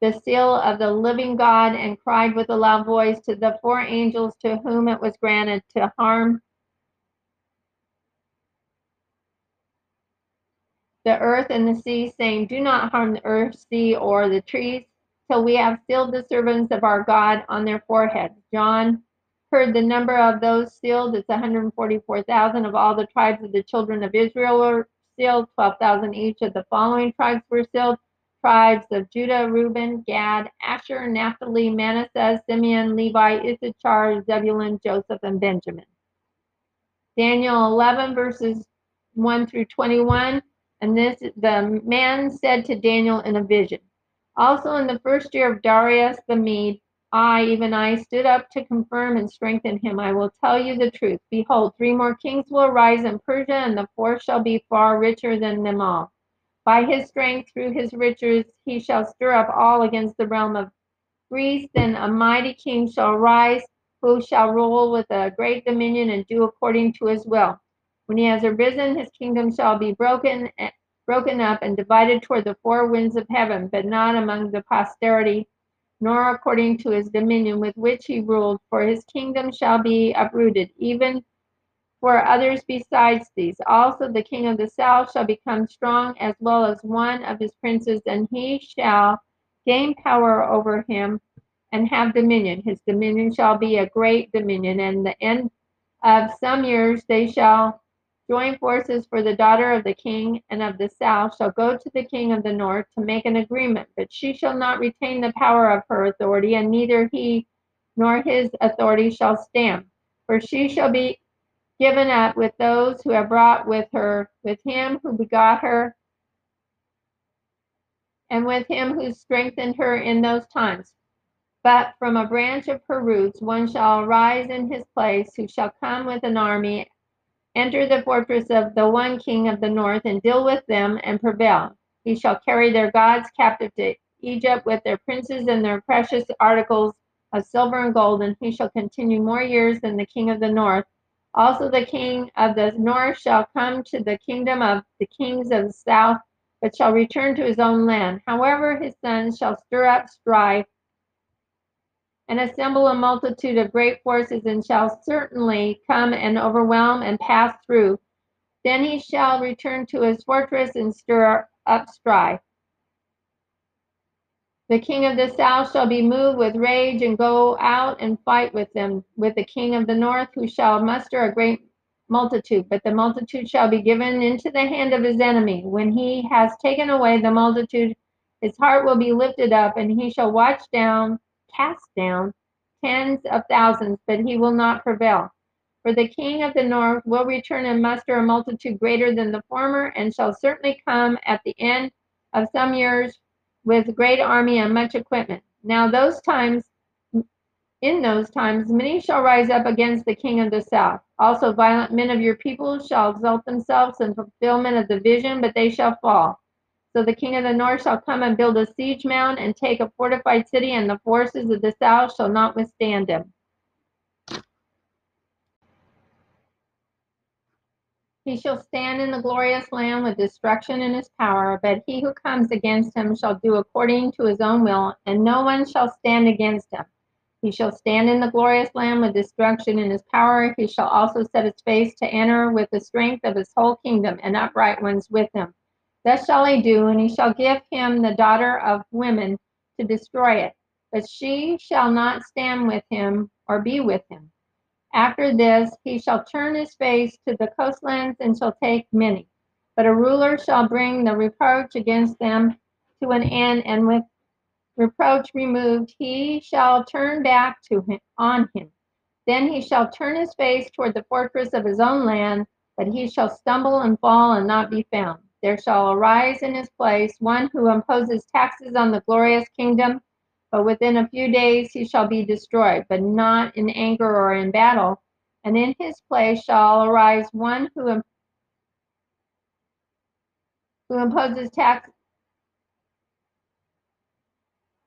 the seal of the living God and cried with a loud voice to the four angels to whom it was granted to harm the earth and the sea, saying, Do not harm the earth, sea, or the trees, till we have sealed the servants of our God on their foreheads. John heard the number of those sealed. It's 144,000 of all the tribes of the children of Israel were sealed. 12,000 each of the following tribes were sealed tribes of Judah, Reuben, Gad, Asher, Naphtali, Manasseh, Simeon, Levi, Issachar, Zebulun, Joseph, and Benjamin. Daniel 11, verses 1 through 21. And this, the man said to Daniel in a vision, Also in the first year of Darius the Mede, I, even I, stood up to confirm and strengthen him. I will tell you the truth. Behold, three more kings will arise in Persia, and the fourth shall be far richer than them all. By his strength, through his riches, he shall stir up all against the realm of Greece. Then a mighty king shall rise, who shall rule with a great dominion and do according to his will. When he has arisen, his kingdom shall be broken, eh, broken up and divided toward the four winds of heaven, but not among the posterity, nor according to his dominion with which he ruled. For his kingdom shall be uprooted, even for others besides these. Also, the king of the south shall become strong, as well as one of his princes, and he shall gain power over him and have dominion. His dominion shall be a great dominion, and the end of some years they shall join forces for the daughter of the king and of the south shall go to the king of the north to make an agreement, but she shall not retain the power of her authority, and neither he nor his authority shall stand. For she shall be given up with those who have brought with her, with him who begot her, and with him who strengthened her in those times. But from a branch of her roots one shall arise in his place, who shall come with an army, enter the fortress of the one king of the north, and deal with them and prevail. He shall carry their gods captive to Egypt with their princes and their precious articles of silver and gold, and he shall continue more years than the king of the north also the king of the north shall come to the kingdom of the kings of the south, but shall return to his own land. However, his sons shall stir up strife and assemble a multitude of great forces, and shall certainly come and overwhelm and pass through. Then he shall return to his fortress and stir up strife. The king of the south shall be moved with rage and go out and fight with them, with the king of the north, who shall muster a great multitude. But the multitude shall be given into the hand of his enemy. When he has taken away the multitude, his heart will be lifted up, and he shall watch down, cast down tens of thousands, but he will not prevail. For the king of the north will return and muster a multitude greater than the former, and shall certainly come at the end of some years with great army and much equipment. Now those times, in those times, many shall rise up against the king of the south. Also violent men of your people shall exalt themselves in fulfillment of the vision, but they shall fall. So the king of the north shall come and build a siege mound and take a fortified city, and the forces of the south shall not withstand him. He shall stand in the glorious land with destruction in his power, but he who comes against him shall do according to his own will, and no one shall stand against him. He shall stand in the glorious land with destruction in his power. He shall also set his face to enter with the strength of his whole kingdom, and upright ones with him. Thus shall he do, and he shall give him the daughter of women to destroy it. But she shall not stand with him or be with him. After this, he shall turn his face to the coastlands and shall take many. But a ruler shall bring the reproach against them to an end, and with reproach removed, he shall turn back to him on him. Then he shall turn his face toward the fortress of his own land, but he shall stumble and fall and not be found. There shall arise in his place one who imposes taxes on the glorious kingdom but within a few days he shall be destroyed, but not in anger or in battle. And in his place shall arise one who, who imposes tax,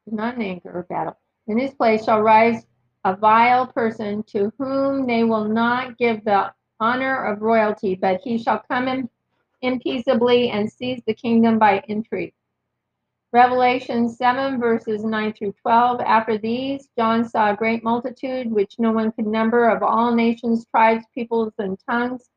not in anger or battle. In his place shall rise a vile person to whom they will not give the honor of royalty, but he shall come in, in peaceably and seize the kingdom by intrigue. Revelation 7, verses 9 through 12. After these, John saw a great multitude, which no one could number, of all nations, tribes, peoples, and tongues,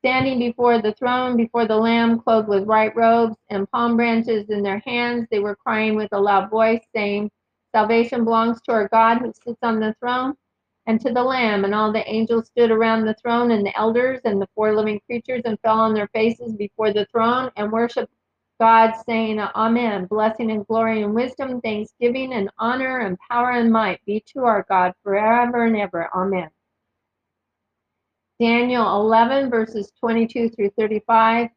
standing before the throne, before the Lamb, clothed with white robes and palm branches in their hands. They were crying with a loud voice, saying, Salvation belongs to our God who sits on the throne and to the Lamb. And all the angels stood around the throne, and the elders and the four living creatures, and fell on their faces before the throne and worshiped God saying, Amen. Blessing and glory and wisdom, thanksgiving and honor and power and might be to our God forever and ever. Amen. Daniel 11, verses 22 through 35.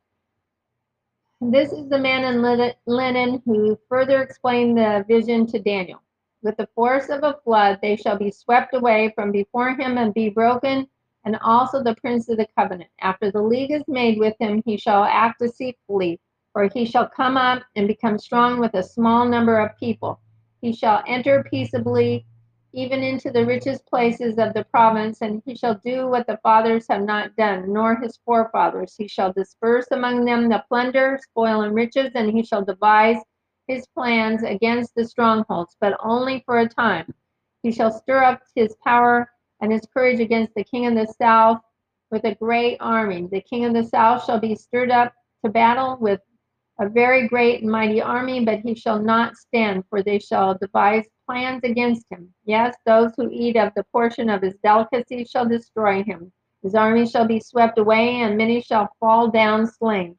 This is the man in linen who further explained the vision to Daniel. With the force of a flood, they shall be swept away from before him and be broken, and also the prince of the covenant. After the league is made with him, he shall act deceitfully for he shall come up and become strong with a small number of people. He shall enter peaceably even into the richest places of the province, and he shall do what the fathers have not done, nor his forefathers. He shall disperse among them the plunder, spoil, and riches, and he shall devise his plans against the strongholds, but only for a time. He shall stir up his power and his courage against the king of the south with a great army. The king of the south shall be stirred up to battle with a very great and mighty army, but he shall not stand, for they shall devise plans against him. Yes, those who eat of the portion of his delicacy shall destroy him. His army shall be swept away, and many shall fall down slain.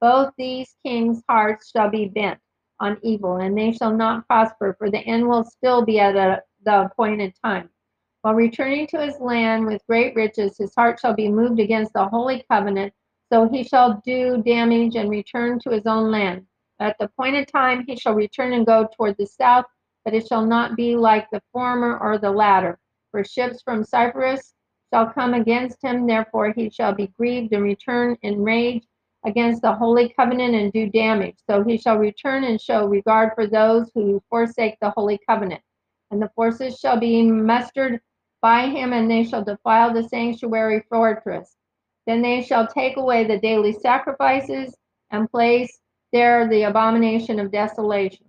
Both these kings' hearts shall be bent on evil, and they shall not prosper, for the end will still be at a, the appointed time. While returning to his land with great riches, his heart shall be moved against the holy covenant so he shall do damage and return to his own land. At the appointed time he shall return and go toward the south, but it shall not be like the former or the latter. For ships from Cyprus shall come against him, therefore he shall be grieved and return in rage against the holy covenant and do damage. So he shall return and show regard for those who forsake the holy covenant. And the forces shall be mustered by him, and they shall defile the sanctuary fortress. Then they shall take away the daily sacrifices and place there the abomination of desolation.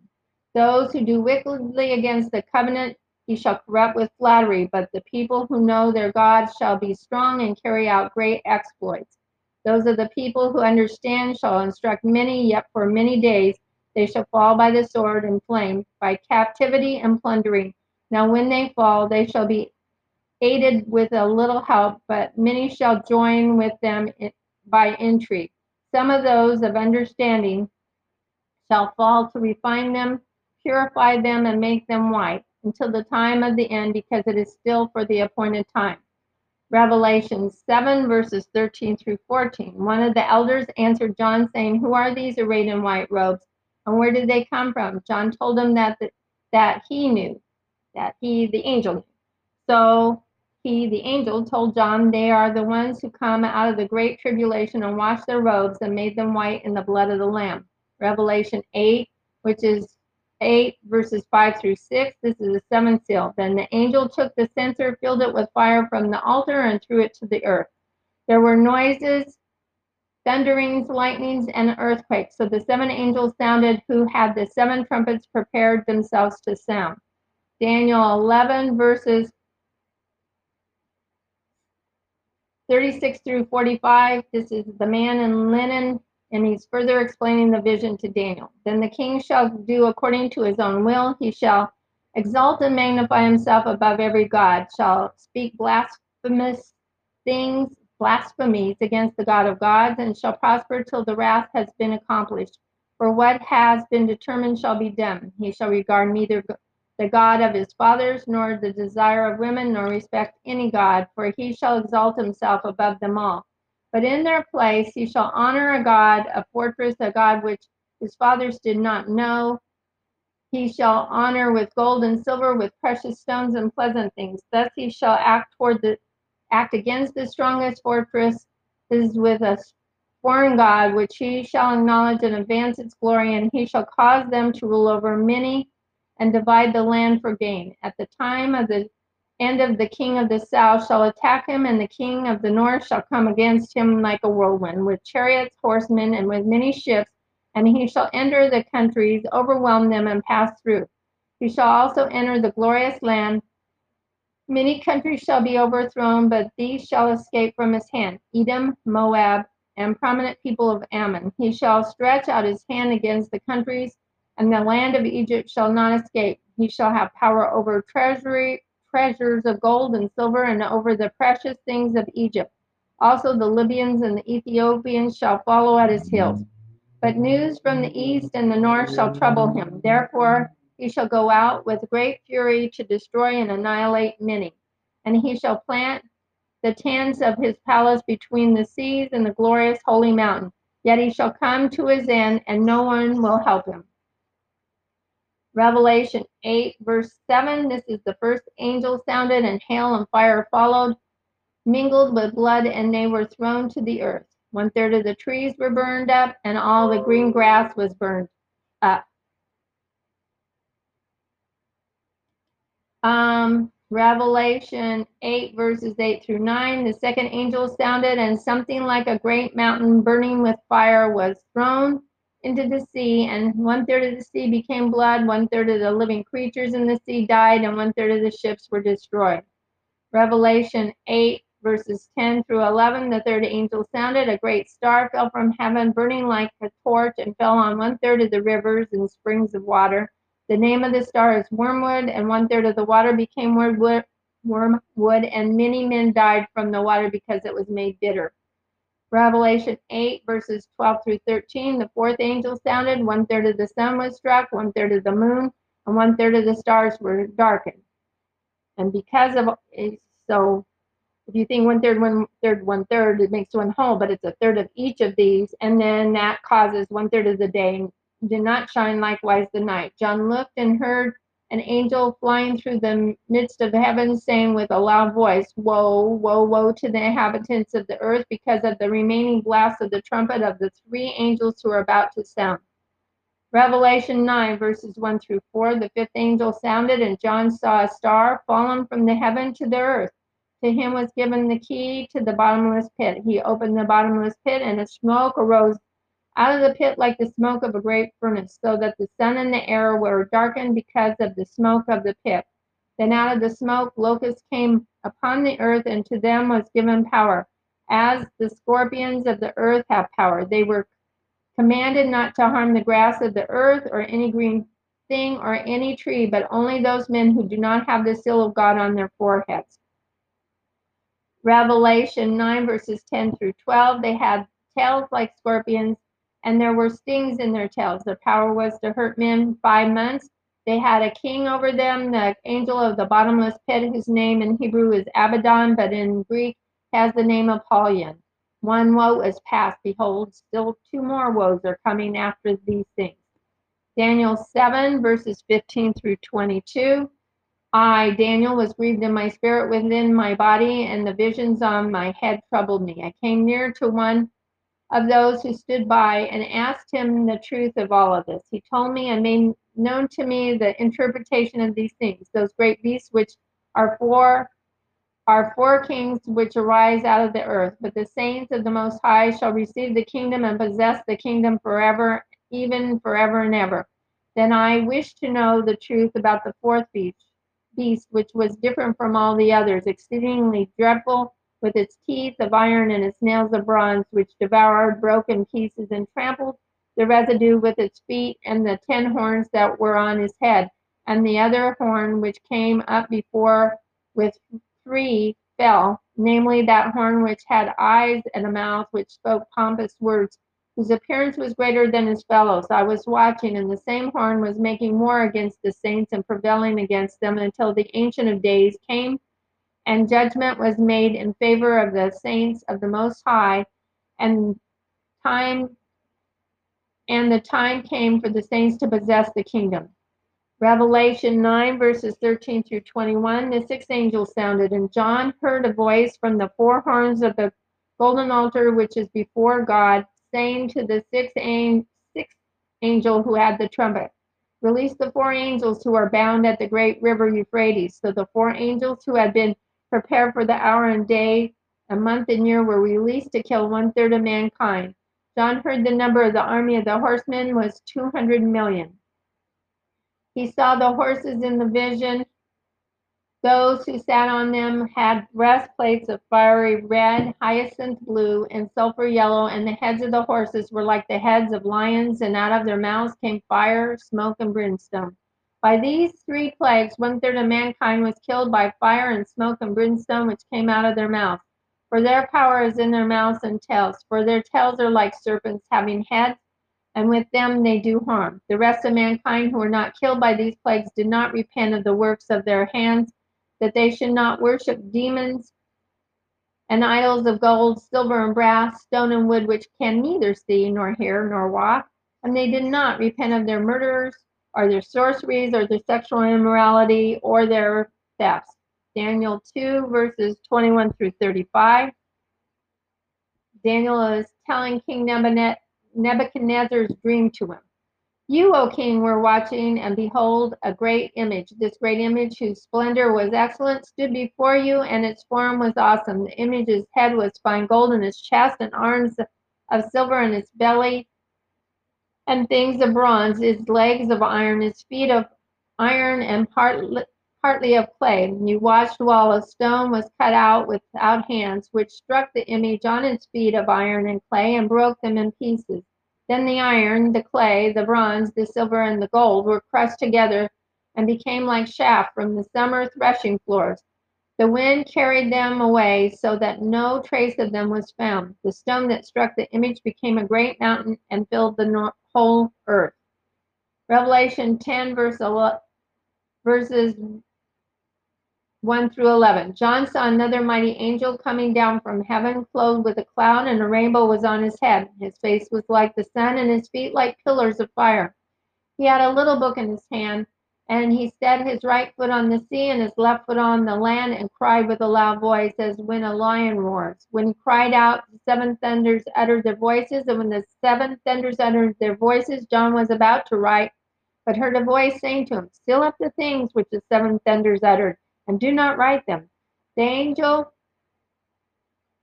Those who do wickedly against the covenant he shall corrupt with flattery, but the people who know their God shall be strong and carry out great exploits. Those of the people who understand shall instruct many, yet for many days They shall fall by the sword and flame, by captivity and plundering. Now when they fall, they shall be aided with a little help, but many shall join with them by intrigue. Some of those of understanding shall fall to refine them, purify them, and make them white until the time of the end, because it is still for the appointed time. Revelation 7, verses 13 through 14. One of the elders answered John, saying, Who are these arrayed in white robes, and where did they come from? John told him that, the, that he knew, that he, the angel, knew. So he, the angel, told John, They are the ones who come out of the great tribulation and washed their robes and made them white in the blood of the Lamb. Revelation 8, which is 8 verses 5 through 6. This is the seventh seal. Then the angel took the censer, filled it with fire from the altar, and threw it to the earth. There were noises, thunderings, lightnings, and earthquakes. So the seven angels sounded who had the seven trumpets prepared themselves to sound. Daniel 11 verses 36 through 45. This is the man in linen and he's further explaining the vision to Daniel. Then the king shall do according to his own will. He shall exalt and magnify himself above every god, shall speak blasphemous things, blasphemies against the God of gods, and shall prosper till the wrath has been accomplished. For what has been determined shall be done. He shall regard neither the God of his fathers, nor the desire of women, nor respect any God, for he shall exalt himself above them all. But in their place he shall honor a God, a fortress, a God which his fathers did not know. He shall honor with gold and silver, with precious stones and pleasant things. Thus he shall act toward the act against the strongest fortress is with a foreign God, which he shall acknowledge and advance its glory, and he shall cause them to rule over many and divide the land for gain. At the time of the end of the king of the south shall attack him, and the king of the north shall come against him like a whirlwind, with chariots, horsemen, and with many ships, and he shall enter the countries, overwhelm them, and pass through. He shall also enter the glorious land. Many countries shall be overthrown, but these shall escape from his hand Edom, Moab, and prominent people of Ammon. He shall stretch out his hand against the countries, and the land of Egypt shall not escape. He shall have power over treasury treasures of gold and silver and over the precious things of Egypt. Also the Libyans and the Ethiopians shall follow at his heels. But news from the east and the north shall trouble him. Therefore he shall go out with great fury to destroy and annihilate many. And he shall plant the tents of his palace between the seas and the glorious holy mountain. Yet he shall come to his end, and no one will help him. Revelation 8, verse 7. This is the first angel sounded, and hail and fire followed, mingled with blood, and they were thrown to the earth. One third of the trees were burned up, and all the green grass was burned up. Um, Revelation 8, verses 8 through 9. The second angel sounded, and something like a great mountain burning with fire was thrown into the sea, and one third of the sea became blood, one third of the living creatures in the sea died, and one third of the ships were destroyed. Revelation 8, verses 10 through 11. The third angel sounded, a great star fell from heaven, burning like a torch, and fell on one third of the rivers and springs of water. The name of the star is wormwood, and one third of the water became wormwood, wormwood, and many men died from the water because it was made bitter. Revelation 8, verses 12 through 13. The fourth angel sounded, one third of the sun was struck, one third of the moon, and one third of the stars were darkened. And because of so, if you think one third, one third, one third, it makes one whole, but it's a third of each of these, and then that causes one third of the day did not shine likewise the night. John looked and heard an angel flying through the midst of heaven, saying with a loud voice, Woe, woe, woe to the inhabitants of the earth, because of the remaining blast of the trumpet of the three angels who are about to sound. Revelation 9, verses 1 through 4 The fifth angel sounded, and John saw a star fallen from the heaven to the earth. To him was given the key to the bottomless pit. He opened the bottomless pit, and a smoke arose out of the pit like the smoke of a great furnace, so that the sun and the air were darkened because of the smoke of the pit. Then out of the smoke locusts came upon the earth, and to them was given power, as the scorpions of the earth have power. They were commanded not to harm the grass of the earth or any green thing or any tree, but only those men who do not have the seal of God on their foreheads. Revelation 9, verses 10 through 12, they had tails like scorpions, and there were stings in their tails. Their power was to hurt men five months. They had a king over them, the angel of the bottomless pit, whose name in Hebrew is Abaddon, but in Greek has the name of Apollyon. One woe is past. Behold, still two more woes are coming after these things. Daniel 7, verses 15 through 22. I, Daniel, was grieved in my spirit within my body, and the visions on my head troubled me. I came near to one of those who stood by and asked him the truth of all of this. He told me and made known to me the interpretation of these things, those great beasts which are four are four kings which arise out of the earth, but the saints of the Most High shall receive the kingdom and possess the kingdom forever, even forever and ever. Then I wished to know the truth about the fourth beast, beast, which was different from all the others, exceedingly dreadful, with its teeth of iron and its nails of bronze, which devoured, broke in pieces, and trampled the residue with its feet, and the ten horns that were on his head, and the other horn which came up before with three fell, namely that horn which had eyes and a mouth which spoke pompous words, whose appearance was greater than his fellows. I was watching, and the same horn was making war against the saints and prevailing against them until the Ancient of Days came, and judgment was made in favor of the saints of the Most High, and time and the time came for the saints to possess the kingdom. Revelation 9, verses 13 through 21, the sixth angel sounded, and John heard a voice from the four horns of the golden altar which is before God, saying to the sixth, angel who had the trumpet, Release the four angels who are bound at the great river Euphrates. So the four angels who had been prepared for the hour and day, a month and year were released to kill one third of mankind. John heard the number of the army of the horsemen was 200 million. He saw the horses in the vision. Those who sat on them had breastplates of fiery red, hyacinth blue, and sulfur yellow, and the heads of the horses were like the heads of lions, and out of their mouths came fire, smoke, and brimstone. By these three plagues, one third of mankind was killed by fire and smoke and brimstone, which came out of their mouths. For their power is in their mouths and tails, for their tails are like serpents having heads and with them they do harm. The rest of mankind who were not killed by these plagues did not repent of the works of their hands, that they should not worship demons and idols of gold, silver, and brass, stone, and wood, which can neither see, nor hear, nor walk. And they did not repent of their murders, or their sorceries, or their sexual immorality, or their thefts. Daniel 2, verses 21 through 35. Daniel is telling King Nebuchadnezzar's dream to him. You, O king, were watching, and behold, a great image. This great image, whose splendor was excellent, stood before you, and its form was awesome. The image's head was fine gold, and its chest and arms of silver, and its belly and things of bronze, his legs of iron, his feet of iron, and part, partly of clay. You watched while a stone was cut out without hands, which struck the image on its feet of iron and clay and broke them in pieces. Then the iron, the clay, the bronze, the silver, and the gold were crushed together and became like chaff from the summer threshing floors. The wind carried them away so that no trace of them was found. The stone that struck the image became a great mountain and filled the whole earth. Revelation 10, verse 11, verses 1 through 11. John saw another mighty angel coming down from heaven, clothed with a cloud, and a rainbow was on his head. His face was like the sun, and his feet like pillars of fire. He had a little book in his hand, and he set his right foot on the sea and his left foot on the land, and cried with a loud voice, as when a lion roars. When he cried out, the seven thunders uttered their voices, and when the seven thunders uttered their voices, John was about to write, but heard a voice saying to him, Seal up the things which the seven thunders uttered and do not write them. The angel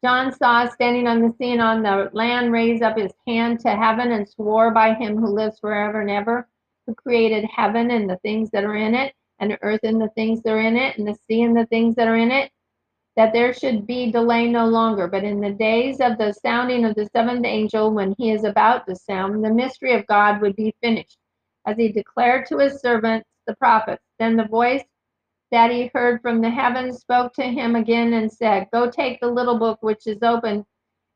John saw standing on the sea and on the land raised up his hand to heaven and swore by him who lives forever and ever, who created heaven and the things that are in it, and earth and the things that are in it, and the sea and the things that are in it, that there should be delay no longer, but in the days of the sounding of the seventh angel, when he is about to sound, the mystery of God would be finished, as he declared to his servants, the prophets. Then the voice that he heard from the heavens spoke to him again and said, Go take the little book which is open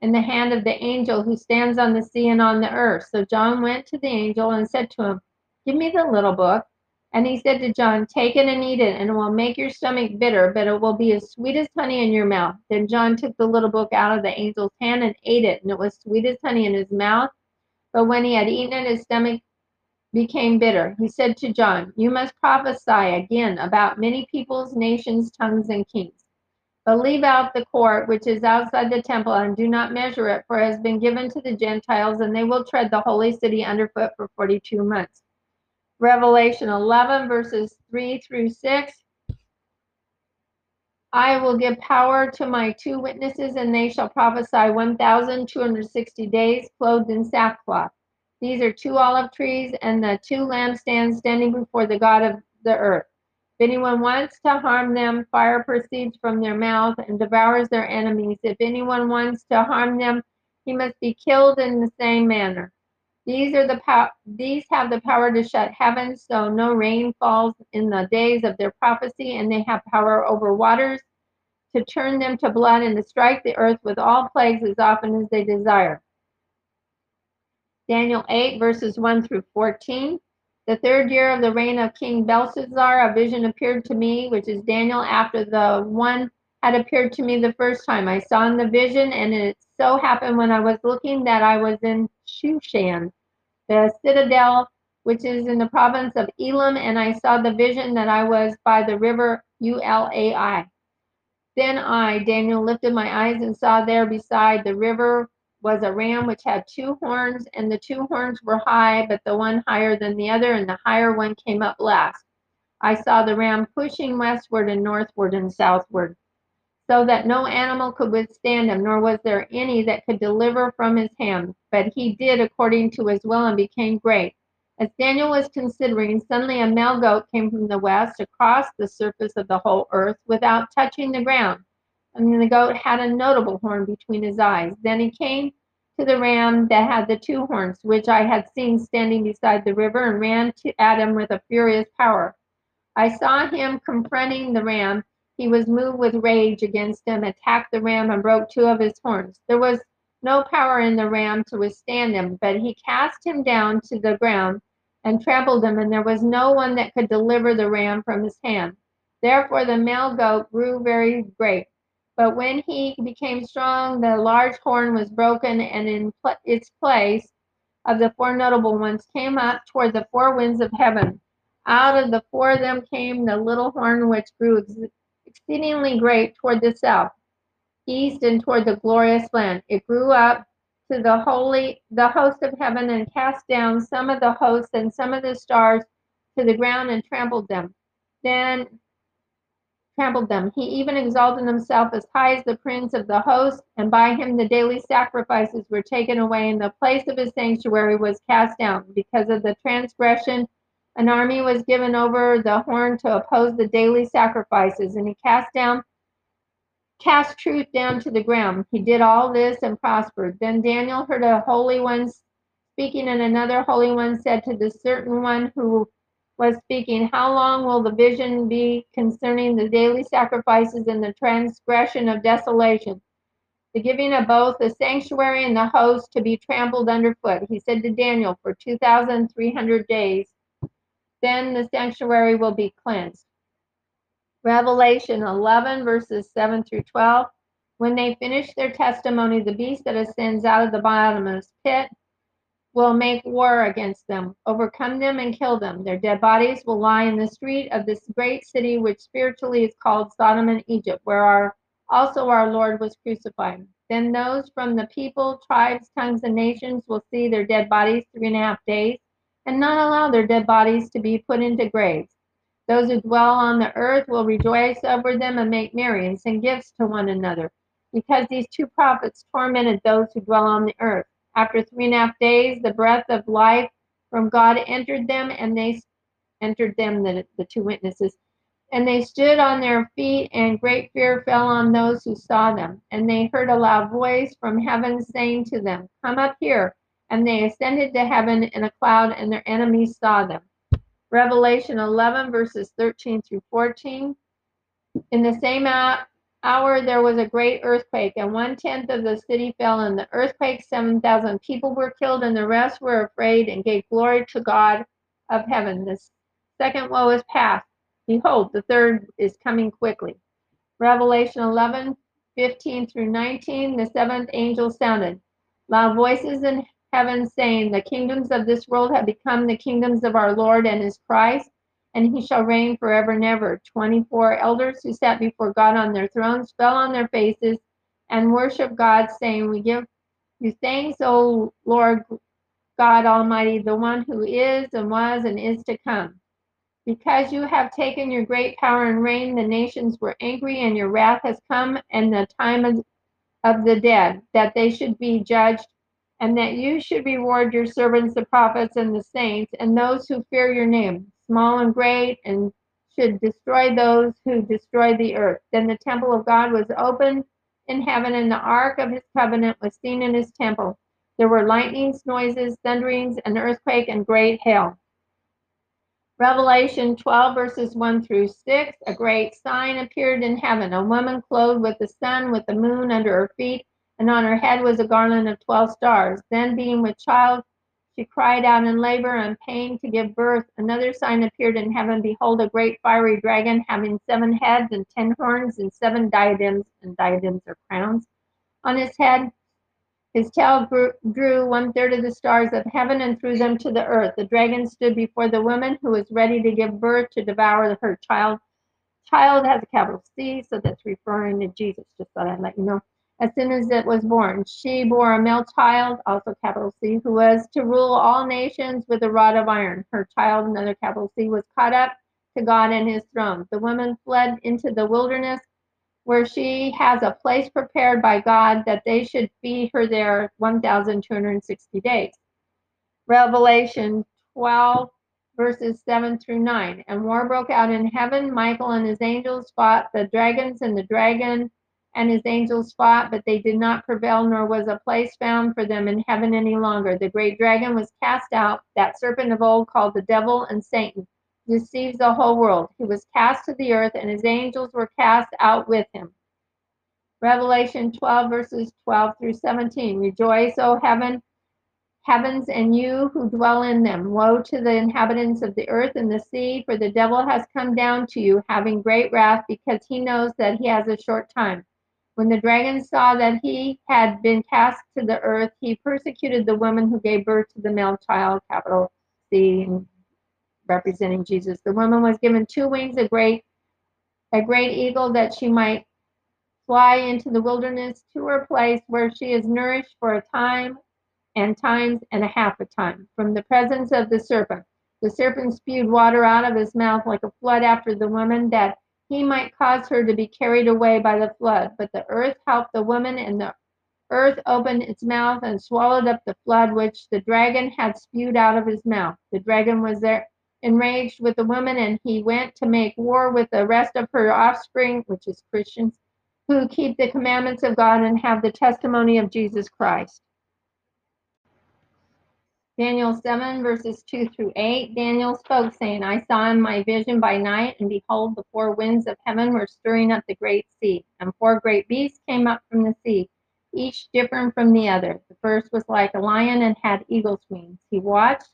in the hand of the angel who stands on the sea and on the earth. So John went to the angel and said to him, Give me the little book. And he said to John, Take it and eat it, and it will make your stomach bitter, but it will be as sweet as honey in your mouth. Then John took the little book out of the angel's hand and ate it, and it was sweet as honey in his mouth. But when he had eaten it, his stomach became bitter. He said to John, You must prophesy again about many peoples, nations, tongues, and kings. But leave out the court which is outside the temple, and do not measure it, for it has been given to the Gentiles, and they will tread the holy city underfoot for 42 months. Revelation 11, verses 3 through 6. I will give power to my two witnesses, and they shall prophesy 1,260 days, clothed in sackcloth. These are two olive trees and the two lampstands standing before the God of the earth. If anyone wants to harm them, fire proceeds from their mouth and devours their enemies. If anyone wants to harm them, he must be killed in the same manner. These are the pow- these have the power to shut heaven so no rain falls in the days of their prophecy, and they have power over waters to turn them to blood and to strike the earth with all plagues as often as they desire. Daniel 8, verses 1 through 14. The third year of the reign of King Belshazzar, a vision appeared to me, which is Daniel, after the one had appeared to me the first time. I saw in the vision, and it so happened when I was looking that I was in Shushan, the citadel which is in the province of Elam, and I saw the vision that I was by the river Ulai. Then I, Daniel, lifted my eyes and saw there beside the river was a ram which had two horns, and the two horns were high, but the one higher than the other, and the higher one came up last. I saw the ram pushing westward and northward and southward, so that no animal could withstand him, nor was there any that could deliver from his hand. But he did according to his will and became great. As Daniel was considering, suddenly a male goat came from the west across the surface of the whole earth without touching the ground. And the goat had a notable horn between his eyes. Then he came to the ram that had the two horns, which I had seen standing beside the river, and ran to, at him with a furious power. I saw him confronting the ram. He was moved with rage against him, attacked the ram, and broke two of his horns. There was no power in the ram to withstand him, but he cast him down to the ground and trampled him, and there was no one that could deliver the ram from his hand. Therefore, the male goat grew very great. But when he became strong, the large horn was broken, and in pl- its place of the four notable ones came up toward the four winds of heaven. Out of the four of them came the little horn, which grew ex- exceedingly great toward the south, east, and toward the glorious land. It grew up to the holy, the host of heaven, and cast down some of the hosts and some of the stars to the ground and trampled them. Then trampled them. He even exalted himself as high as the prince of the host, and by him the daily sacrifices were taken away, and the place of his sanctuary was cast down. Because of the transgression, an army was given over the horn to oppose the daily sacrifices, and he cast down cast truth down to the ground. He did all this and prospered. Then Daniel heard a holy one speaking, and another holy one said to the certain one who was speaking, How long will the vision be concerning the daily sacrifices and the transgression of desolation? The giving of both the sanctuary and the host to be trampled underfoot. He said to Daniel, For 2,300 days, then the sanctuary will be cleansed. Revelation 11, verses 7 through 12. When they finish their testimony, the beast that ascends out of the bottomless pit will make war against them, overcome them, and kill them. Their dead bodies will lie in the street of this great city, which spiritually is called Sodom and Egypt, where our, also our Lord was crucified. Then those from the people, tribes, tongues, and nations will see their dead bodies three and a half days, and not allow their dead bodies to be put into graves. Those who dwell on the earth will rejoice over them and make merry and send gifts to one another, because these two prophets tormented those who dwell on the earth. After three and a half days, the breath of life from God entered them, and they entered them, the, the two witnesses, And they stood on their feet, and great fear fell on those who saw them. And they heard a loud voice from heaven saying to them, Come up here. And they ascended to heaven in a cloud, and their enemies saw them. Revelation 11, verses 13 through 14. In the same hour, there was a great earthquake, and one tenth of the city fell. In the earthquake, 7,000 people were killed, and the rest were afraid and gave glory to God of heaven. The second woe is past. Behold, the third is coming quickly. Revelation 11, 15 through 19. The seventh angel sounded. Loud voices in heaven saying, The kingdoms of this world have become the kingdoms of our Lord and his Christ, and he shall reign forever and ever. 24 elders who sat before God on their thrones fell on their faces and worshiped God, saying, We give you thanks, O Lord God Almighty, the one who is and was and is to come. Because you have taken your great power and reign, the nations were angry, and your wrath has come, and the time of, of the dead, that they should be judged and that you should reward your servants, the prophets and the saints, and those who fear your name, small and great, and should destroy those who destroy the earth. Then the temple of God was opened in heaven, and the ark of his covenant was seen in his temple. There were lightnings, noises, thunderings, an earthquake, and great hail. Revelation 12, verses 1 through 6 A great sign appeared in heaven a woman clothed with the sun, with the moon under her feet and on her head was a garland of twelve stars. Then, being with child, she cried out in labor and pain to give birth. Another sign appeared in heaven Behold, a great fiery dragon having seven heads and ten horns and seven diadems, and diadems are crowns, on his head. His tail drew one third of the stars of heaven and threw them to the earth. The dragon stood before the woman who was ready to give birth to devour her child. Child has a capital C, so that's referring to Jesus. Just thought I'd let you know as soon as it was born. She bore a male child, also capital C, who was to rule all nations with a rod of iron. Her child, another capital C, was caught up to God and his throne. The woman fled into the wilderness where she has a place prepared by God that they should feed her there 1,260 days. Revelation 12, verses 7 through 9. And war broke out in heaven. Michael and his angels fought the dragons, and the dragon and his angels fought, but they did not prevail, nor was a place found for them in heaven any longer. The great dragon was cast out, that serpent of old called the devil and Satan, deceives the whole world. He was cast to the earth, and his angels were cast out with him. Revelation 12, verses 12 through 17. Rejoice, O heaven, heavens, and you who dwell in them. Woe to the inhabitants of the earth and the sea, for the devil has come down to you, having great wrath, because he knows that he has a short time. When the dragon saw that he had been cast to the earth, he persecuted the woman who gave birth to the male child, capital C, representing Jesus. The woman was given two wings, a great, a great eagle, that she might fly into the wilderness to her place where she is nourished for a time and times and a half a time from the presence of the serpent. The serpent spewed water out of his mouth like a flood after the woman that he might cause her to be carried away by the flood. But the earth helped the woman, and the earth opened its mouth and swallowed up the flood which the dragon had spewed out of his mouth. The dragon was there enraged with the woman, and he went to make war with the rest of her offspring, which is Christians, who keep the commandments of God and have the testimony of Jesus Christ. Daniel 7, verses 2 through 8. Daniel spoke, saying, I saw in my vision by night, and behold, the four winds of heaven were stirring up the great sea, and four great beasts came up from the sea, each different from the other. The first was like a lion and had eagle's wings. He watched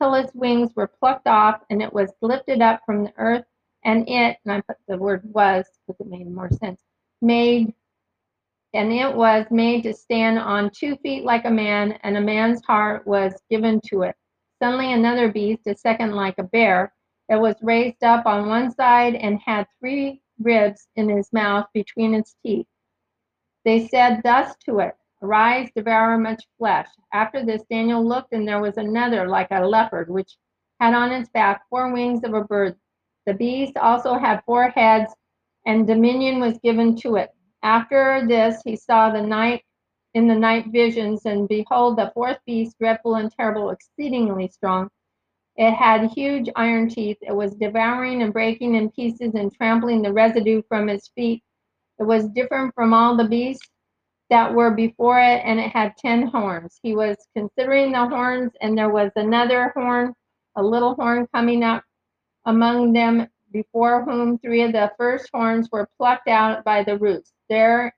till its wings were plucked off, and it was lifted up from the earth, and it, and I put the word was because it made more sense, made and it was made to stand on two feet like a man, and a man's heart was given to it. Suddenly, another beast, a second like a bear, it was raised up on one side and had three ribs in his mouth between its teeth. They said thus to it, Arise, devour much flesh. After this, Daniel looked, and there was another like a leopard, which had on its back four wings of a bird. The beast also had four heads, and dominion was given to it. After this, he saw the night in the night visions, and behold, the fourth beast, dreadful and terrible, exceedingly strong, It had huge iron teeth. It was devouring and breaking in pieces and trampling the residue from its feet. It was different from all the beasts that were before it, and it had ten horns. He was considering the horns, and there was another horn, a little horn coming up among them, before whom three of the first horns were plucked out by the roots. There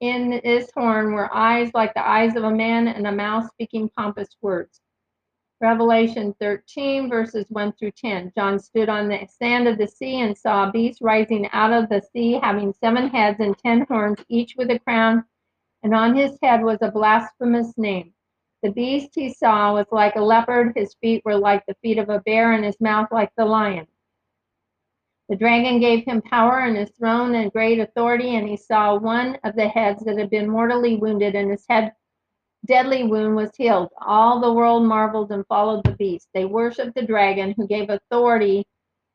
in this horn were eyes like the eyes of a man, and a mouth speaking pompous words. Revelation 13, verses 1 through 10. John stood on the sand of the sea and saw a beast rising out of the sea, having seven heads and ten horns, each with a crown, and on his head was a blasphemous name. The beast he saw was like a leopard, his feet were like the feet of a bear, and his mouth like the lion. The dragon gave him power and his throne and great authority, and he saw one of the heads that had been mortally wounded, and his head deadly wound was healed. All the world marveled and followed the beast. They worshiped the dragon who gave authority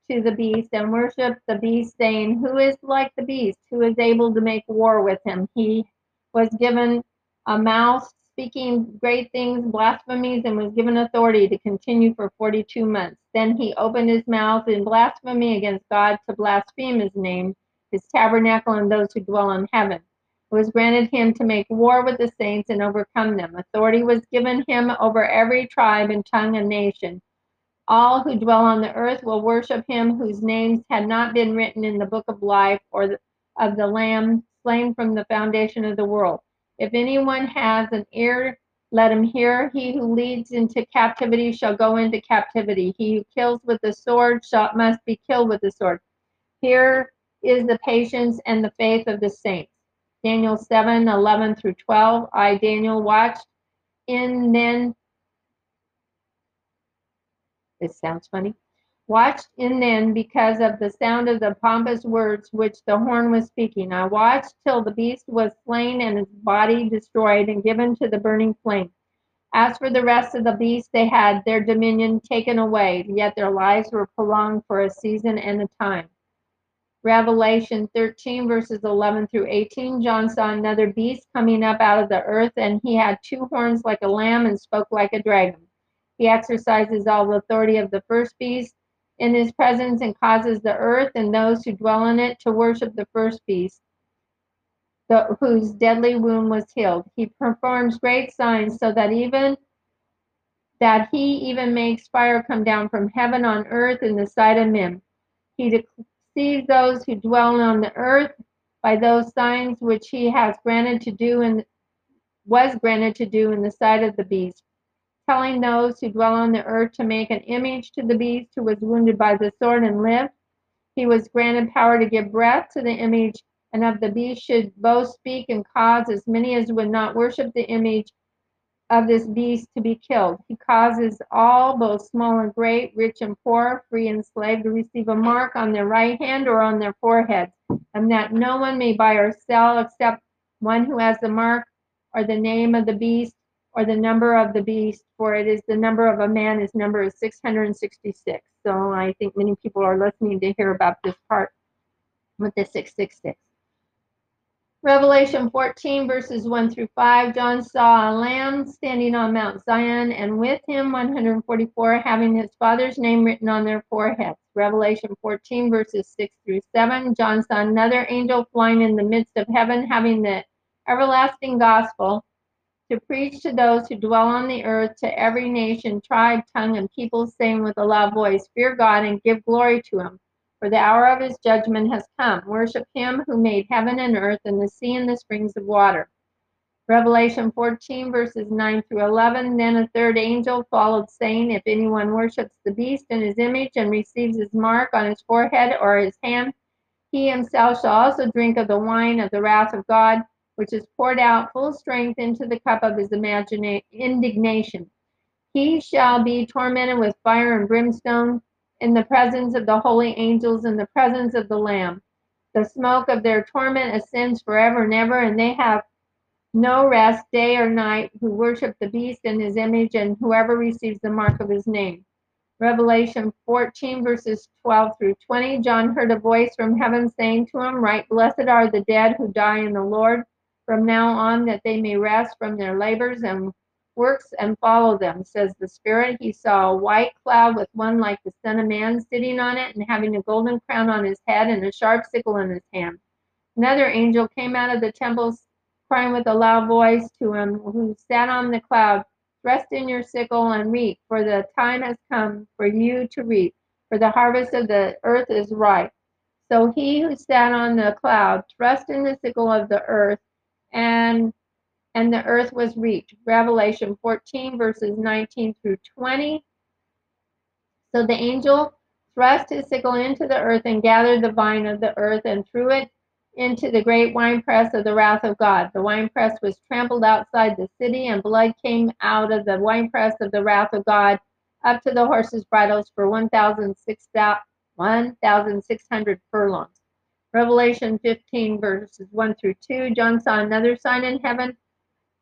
to the beast and worshiped the beast, saying, Who is like the beast? Who is able to make war with him? He was given a mouth speaking great things, blasphemies, and was given authority to continue for 42 months. Then he opened his mouth in blasphemy against God to blaspheme his name, his tabernacle, and those who dwell in heaven. It was granted him to make war with the saints and overcome them. Authority was given him over every tribe and tongue and nation. All who dwell on the earth will worship him whose names had not been written in the book of life or of the Lamb slain from the foundation of the world. If anyone has an ear, let him hear. He who leads into captivity shall go into captivity. He who kills with the sword shall, must be killed with the sword. Here is the patience and the faith of the saints. Daniel 7 11 through 12. I, Daniel, watched in then. This sounds funny watched in then because of the sound of the pompous words which the horn was speaking. I watched till the beast was slain and his body destroyed and given to the burning flame. As for the rest of the beasts, they had their dominion taken away, yet their lives were prolonged for a season and a time. Revelation 13, verses 11 through 18. John saw another beast coming up out of the earth, and he had two horns like a lamb and spoke like a dragon. He exercises all the authority of the first beast in his presence and causes the earth and those who dwell in it to worship the first beast, the, whose deadly wound was healed. He performs great signs so that even that he even makes fire come down from heaven on earth in the sight of men. He deceives those who dwell on the earth by those signs which he has granted to do and was granted to do in the sight of the beast telling those who dwell on the earth to make an image to the beast who was wounded by the sword and lived. He was granted power to give breath to the image, and of the beast should both speak and cause as many as would not worship the image of this beast to be killed. He causes all, both small and great, rich and poor, free and slave, to receive a mark on their right hand or on their forehead, and that no one may buy or sell except one who has the mark or the name of the beast or the number of the beast, for it is the number of a man, his number is 666. So I think many people are listening to hear about this part with the 666. Revelation 14, verses 1 through 5. John saw a lamb standing on Mount Zion, and with him 144 having his father's name written on their foreheads. Revelation 14, verses 6 through 7. John saw another angel flying in the midst of heaven, having the everlasting gospel to preach to those who dwell on the earth, to every nation, tribe, tongue, and people, saying with a loud voice, Fear God and give glory to him, for the hour of his judgment has come. Worship him who made heaven and earth and the sea and the springs of water. Revelation 14, verses 9 through 11. Then a third angel followed, saying, If anyone worships the beast in his image and receives his mark on his forehead or his hand, he himself shall also drink of the wine of the wrath of God which is poured out full strength into the cup of his indignation. He shall be tormented with fire and brimstone in the presence of the holy angels in the presence of the Lamb. The smoke of their torment ascends forever and ever, and they have no rest day or night who worship the beast in his image and whoever receives the mark of his name. Revelation 14, verses 12 through 20. John heard a voice from heaven saying to him, Right, blessed are the dead who die in the Lord from now on that they may rest from their labors and works and follow them, says the Spirit. He saw a white cloud with one like the Son of Man sitting on it and having a golden crown on his head and a sharp sickle in his hand. Another angel came out of the temple, crying with a loud voice to him who sat on the cloud, Rest in your sickle and reap, for the time has come for you to reap, for the harvest of the earth is ripe. So he who sat on the cloud thrust in the sickle of the earth, and and the earth was reaped. Revelation 14, verses 19 through 20. So the angel thrust his sickle into the earth and gathered the vine of the earth and threw it into the great winepress of the wrath of God. The winepress was trampled outside the city, and blood came out of the winepress of the wrath of God up to the horses' bridles for 1,600 furlongs. Revelation 15, verses 1 through 2. John saw another sign in heaven,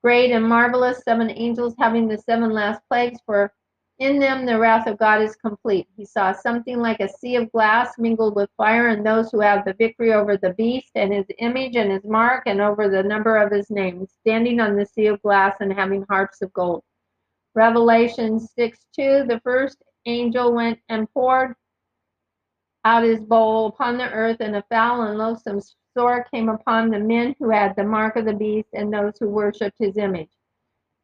great and marvelous, seven angels having the seven last plagues, for in them the wrath of God is complete. He saw something like a sea of glass mingled with fire, and those who have the victory over the beast and his image and his mark, and over the number of his name, standing on the sea of glass and having harps of gold. Revelation 6 2 The first angel went and poured out his bowl upon the earth, and a foul and loathsome sore came upon the men who had the mark of the beast and those who worshipped his image.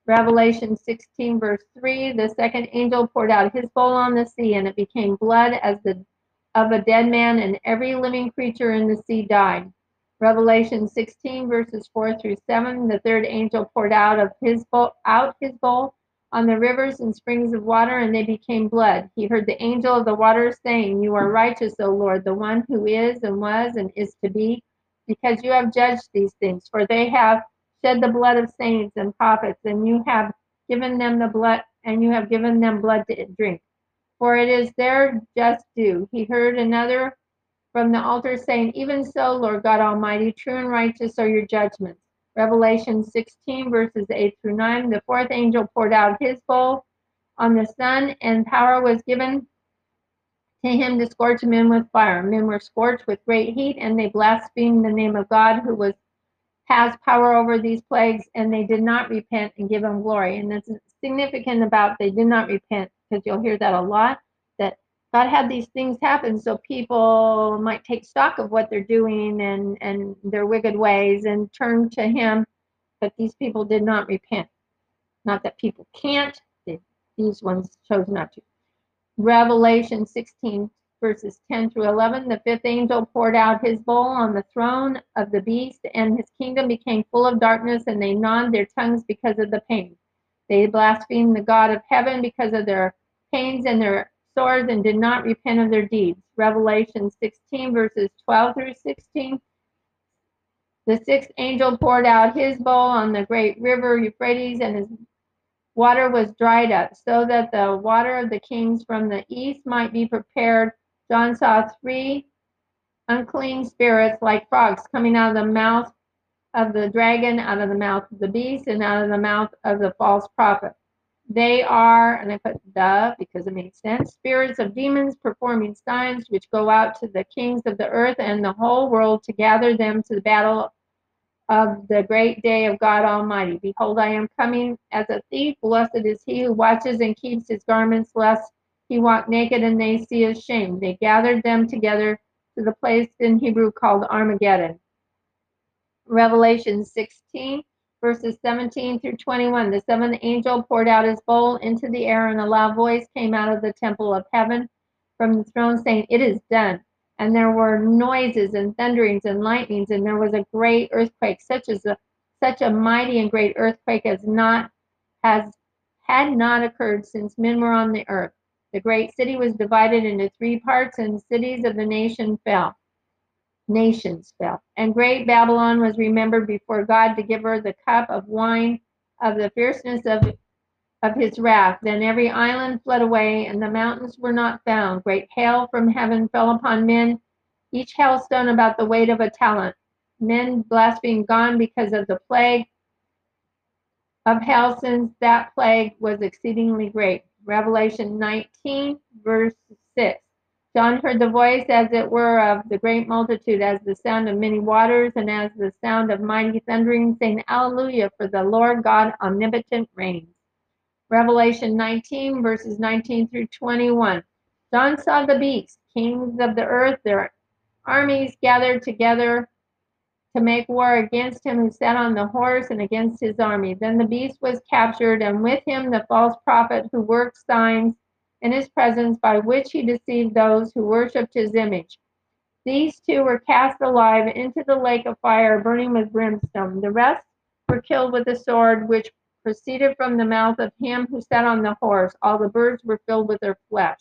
Revelation 16, verse 3 The second angel poured out his bowl on the sea, and it became blood as the of a dead man, and every living creature in the sea died. Revelation 16, verses 4 through 7 The third angel poured out of his bowl out his bowl on the rivers and springs of water, and they became blood. He heard the angel of the waters saying, You are righteous, O Lord, the one who is and was and is to be, because you have judged these things, for they have shed the blood of saints and prophets, and you have given them the blood, and you have given them blood to drink. For it is their just due. He heard another from the altar saying, Even so, Lord God Almighty, true and righteous are your judgments. Revelation 16, verses 8 through 9. The fourth angel poured out his bowl on the sun, and power was given to him to scorch men with fire. Men were scorched with great heat, and they blasphemed the name of God, who was has power over these plagues, and they did not repent and give him glory. And that's significant about they did not repent, because you'll hear that a lot, God had these things happen so people might take stock of what they're doing and, and their wicked ways and turn to him. But these people did not repent. Not that people can't, these ones chose not to. Revelation 16 verses 10 through 11. The fifth angel poured out his bowl on the throne of the beast, and his kingdom became full of darkness, and they gnawed their tongues because of the pain. They blasphemed the God of heaven because of their pains and their sores, and did not repent of their deeds. Revelation 16, verses 12 through 16. The sixth angel poured out his bowl on the great river Euphrates, and his water was dried up, so that the water of the kings from the east might be prepared John saw three unclean spirits like frogs coming out of the mouth of the dragon, out of the mouth of the beast, and out of the mouth of the false prophet. They are, and I put the because it makes sense, spirits of demons performing signs which go out to the kings of the earth and the whole world to gather them to the battle of the great day of God Almighty. Behold, I am coming as a thief. Blessed is he who watches and keeps his garments, lest he walk naked and they see his shame. They gathered them together to the place in Hebrew called Armageddon. Revelation 16, verses 17 through 21. The seventh angel poured out his bowl into the air, and a loud voice came out of the temple of heaven from the throne saying, It is done. And there were noises and thunderings and lightnings, and there was a great earthquake, such as a such a mighty and great earthquake as not has had not occurred since men were on the earth. The great city was divided into three parts, and cities of the nation fell. Nations fell. And great Babylon was remembered before God to give her the cup of wine of the fierceness of, of his wrath. Then every island fled away, and the mountains were not found. Great hail from heaven fell upon men, each hailstone about the weight of a talent. Men blasphemed gone because of the plague of hail, since that plague was exceedingly great. Revelation 19, verse 6. John heard the voice, as it were, of the great multitude, as the sound of many waters, and as the sound of mighty thundering, saying, Alleluia, for the Lord God omnipotent reigns. Revelation 19, verses 19 through 21. John saw the beast, kings of the earth, their armies gathered together to make war against him who sat on the horse and against his army. Then the beast was captured, and with him the false prophet who worked signs in his presence by which he deceived those who worshipped his image. These two were cast alive into the lake of fire burning with brimstone. The rest were killed with the sword which proceeded from the mouth of him who sat on the horse. All the birds were filled with their flesh.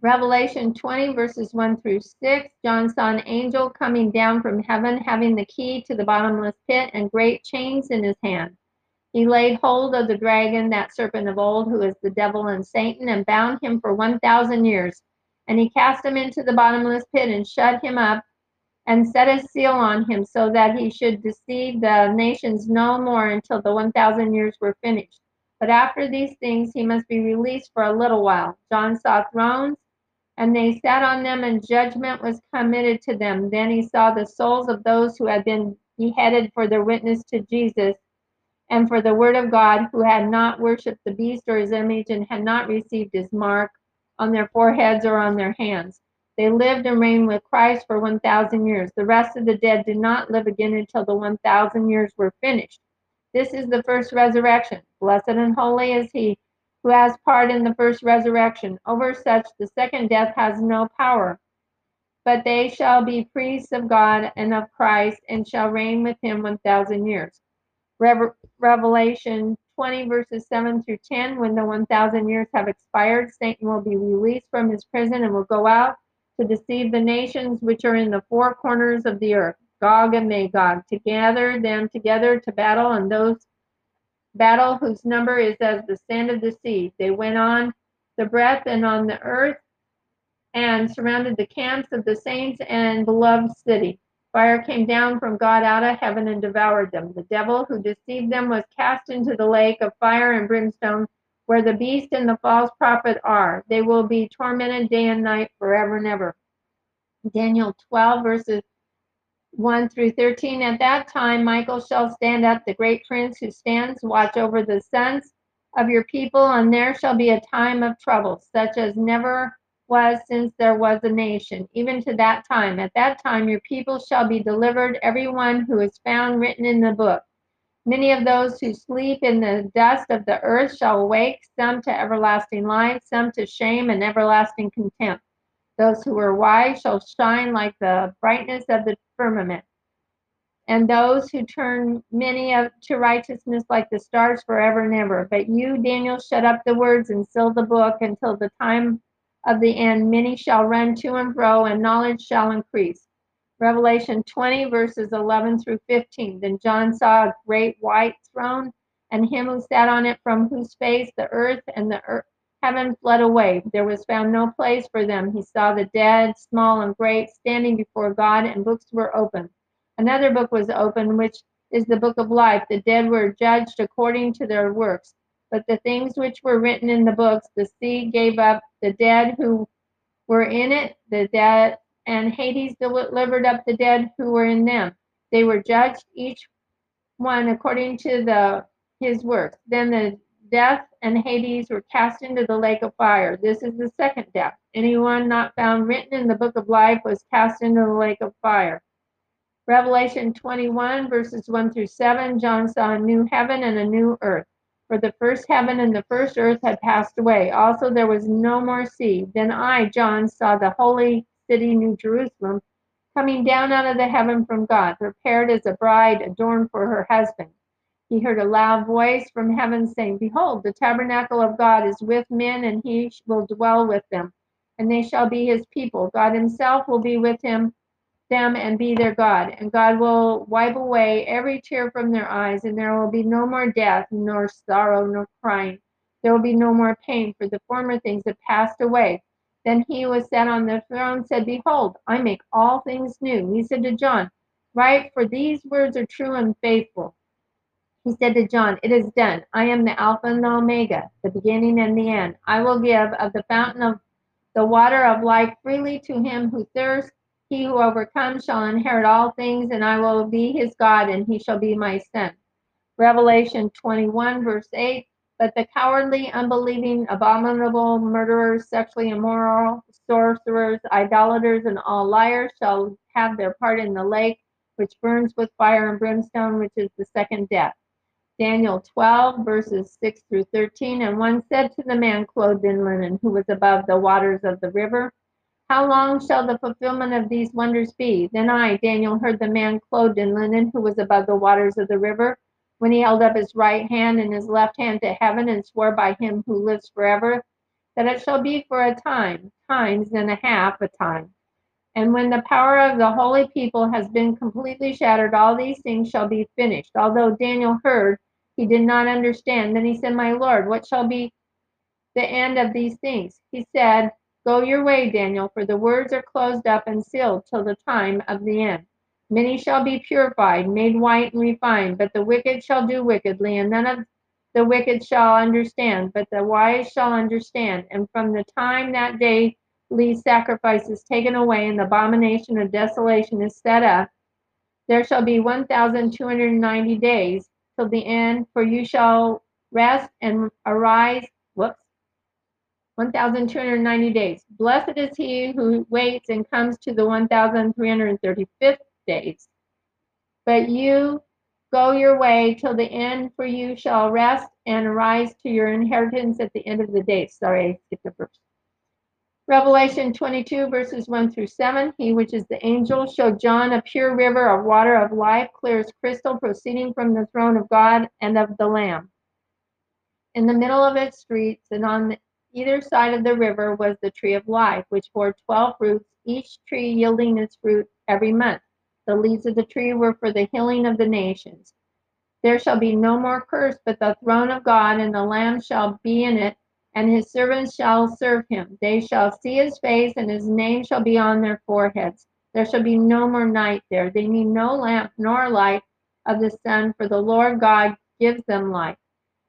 Revelation 20, verses 1 through 6. John saw an angel coming down from heaven, having the key to the bottomless pit and great chains in his hand. He laid hold of the dragon, that serpent of old, who is the devil and Satan, and bound him for 1,000 years. And he cast him into the bottomless pit and shut him up and set a seal on him so that he should deceive the nations no more until the 1,000 years were finished. But after these things, he must be released for a little while. John saw thrones, and they sat on them, and judgment was committed to them. Then he saw the souls of those who had been beheaded for their witness to Jesus and for the word of God, who had not worshipped the beast or his image and had not received his mark on their foreheads or on their hands. They lived and reigned with Christ for 1,000 years. The rest of the dead did not live again until the 1,000 years were finished. This is the first resurrection. Blessed and holy is he who has part in the first resurrection. Over such, the second death has no power. But they shall be priests of God and of Christ and shall reign with him 1,000 years. Revelation 20, verses 7 through 10. When the 1,000 years have expired, Satan will be released from his prison and will go out to deceive the nations which are in the four corners of the earth Gog and Magog, to gather them together to battle, and those battle whose number is as the sand of the sea. They went on the breath and on the earth and surrounded the camps of the saints and beloved city. Fire came down from God out of heaven and devoured them. The devil who deceived them was cast into the lake of fire and brimstone, where the beast and the false prophet are. They will be tormented day and night forever and ever. Daniel 12, verses 1 through 13. At that time, Michael shall stand up, the great prince who stands watch over the sons of your people, and there shall be a time of trouble, such as never was since there was a nation, even to that time. At that time, your people shall be delivered, every one who is found written in the book. Many of those who sleep in the dust of the earth shall awake, some to everlasting life, some to shame and everlasting contempt. Those who are wise shall shine like the brightness of the firmament. And those who turn many of, to righteousness like the stars forever and ever. But you, Daniel, shut up the words and seal the book until the time of the end. Many shall run to and fro, and knowledge shall increase. Revelation 20, verses 11 through 15. Then John saw a great white throne, and him who sat on it, from whose face the earth and the earth, heaven fled away. There was found no place for them. He saw the dead, small and great, standing before God, and books were opened. Another book was opened, which is the book of life. The dead were judged according to their works. But the things which were written in the books, the sea gave up the dead who were in it, the dead and Hades delivered up the dead who were in them. They were judged each one according to the his works. Then the death and Hades were cast into the lake of fire. This is the second death. Anyone not found written in the book of life was cast into the lake of fire. Revelation 21, verses 1 through 7 John saw a new heaven and a new earth. For the first heaven and the first earth had passed away. Also, there was no more sea. Then I, John, saw the holy city, New Jerusalem, coming down out of the heaven from God, prepared as a bride adorned for her husband. He heard a loud voice from heaven saying, Behold, the tabernacle of God is with men, and he will dwell with them, and they shall be his people. God himself will be with him, them and be their God. And God will wipe away every tear from their eyes, and there will be no more death, nor sorrow, nor crying. There will be no more pain, for the former things have passed away. Then he who was sat on the throne said, Behold, I make all things new. He said to John, Write, for these words are true and faithful. He said to John, It is done. I am the Alpha and the Omega, the beginning and the end. I will give of the fountain of the water of life freely to him who thirsts. He who overcomes shall inherit all things, and I will be his God, and he shall be my son. Revelation 21, verse 8 But the cowardly, unbelieving, abominable, murderers, sexually immoral, sorcerers, idolaters, and all liars shall have their part in the lake, which burns with fire and brimstone, which is the second death. Daniel 12, verses 6 through 13. And one said to the man clothed in linen, who was above the waters of the river, How long shall the fulfillment of these wonders be? Then I, Daniel, heard the man clothed in linen, who was above the waters of the river, when he held up his right hand and his left hand to heaven and swore by him who lives forever, that it shall be for a time, times and a half a time. And when the power of the holy people has been completely shattered, all these things shall be finished. Although Daniel heard, he did not understand. Then he said, My Lord, what shall be the end of these things? He said, Go your way, Daniel, for the words are closed up and sealed till the time of the end. Many shall be purified, made white and refined, but the wicked shall do wickedly, and none of the wicked shall understand, but the wise shall understand. And from the time that day Lee's sacrifice is taken away, and the abomination of desolation is set up, there shall be 1,290 days till the end, for you shall rest and arise. Whoops. 1,290 days. Blessed is he who waits and comes to the 1,335th days. But you go your way till the end, for you shall rest and arise to your inheritance at the end of the days. Sorry, skipped a verse. Revelation 22, verses 1 through 7. He, which is the angel, showed John a pure river of water of life, clear as crystal, proceeding from the throne of God and of the Lamb. In the middle of its streets and on either side of the river was the tree of life, which bore twelve fruits, each tree yielding its fruit every month. The leaves of the tree were for the healing of the nations. There shall be no more curse, but the throne of God and the Lamb shall be in it, and his servants shall serve him. They shall see his face, and his name shall be on their foreheads. There shall be no more night there. They need no lamp nor light of the sun, for the Lord God gives them light.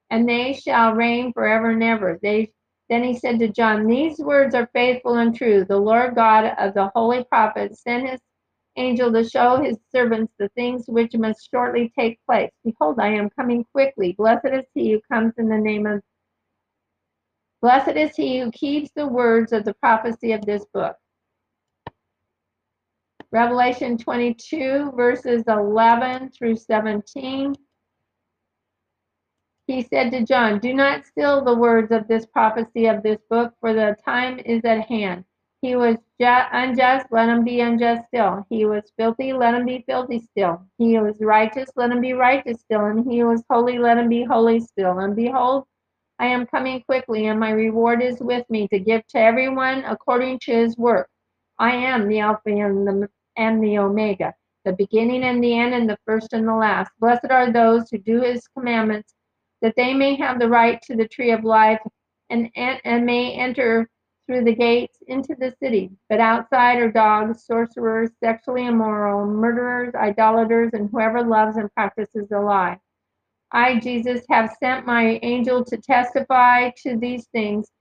And they shall reign forever and ever. They then he said to John, These words are faithful and true. The Lord God of the holy prophets sent his angel to show his servants the things which must shortly take place. Behold, I am coming quickly. Blessed is he who comes in the name of Blessed is he who keeps the words of the prophecy of this book. Revelation 22, verses 11 through 17. He said to John, Do not still the words of this prophecy of this book, for the time is at hand. He was unjust, let him be unjust still. He was filthy, let him be filthy still. He was righteous, let him be righteous still. And he was holy, let him be holy still. And behold, I am coming quickly, and my reward is with me to give to everyone according to his work. I am the Alpha and the, and the Omega, the beginning and the end, and the first and the last. Blessed are those who do his commandments that they may have the right to the tree of life and, and, may enter through the gates into the city. But outside are dogs, sorcerers, sexually immoral, murderers, idolaters, and whoever loves and practices a lie. I, Jesus, have sent my angel to testify to these things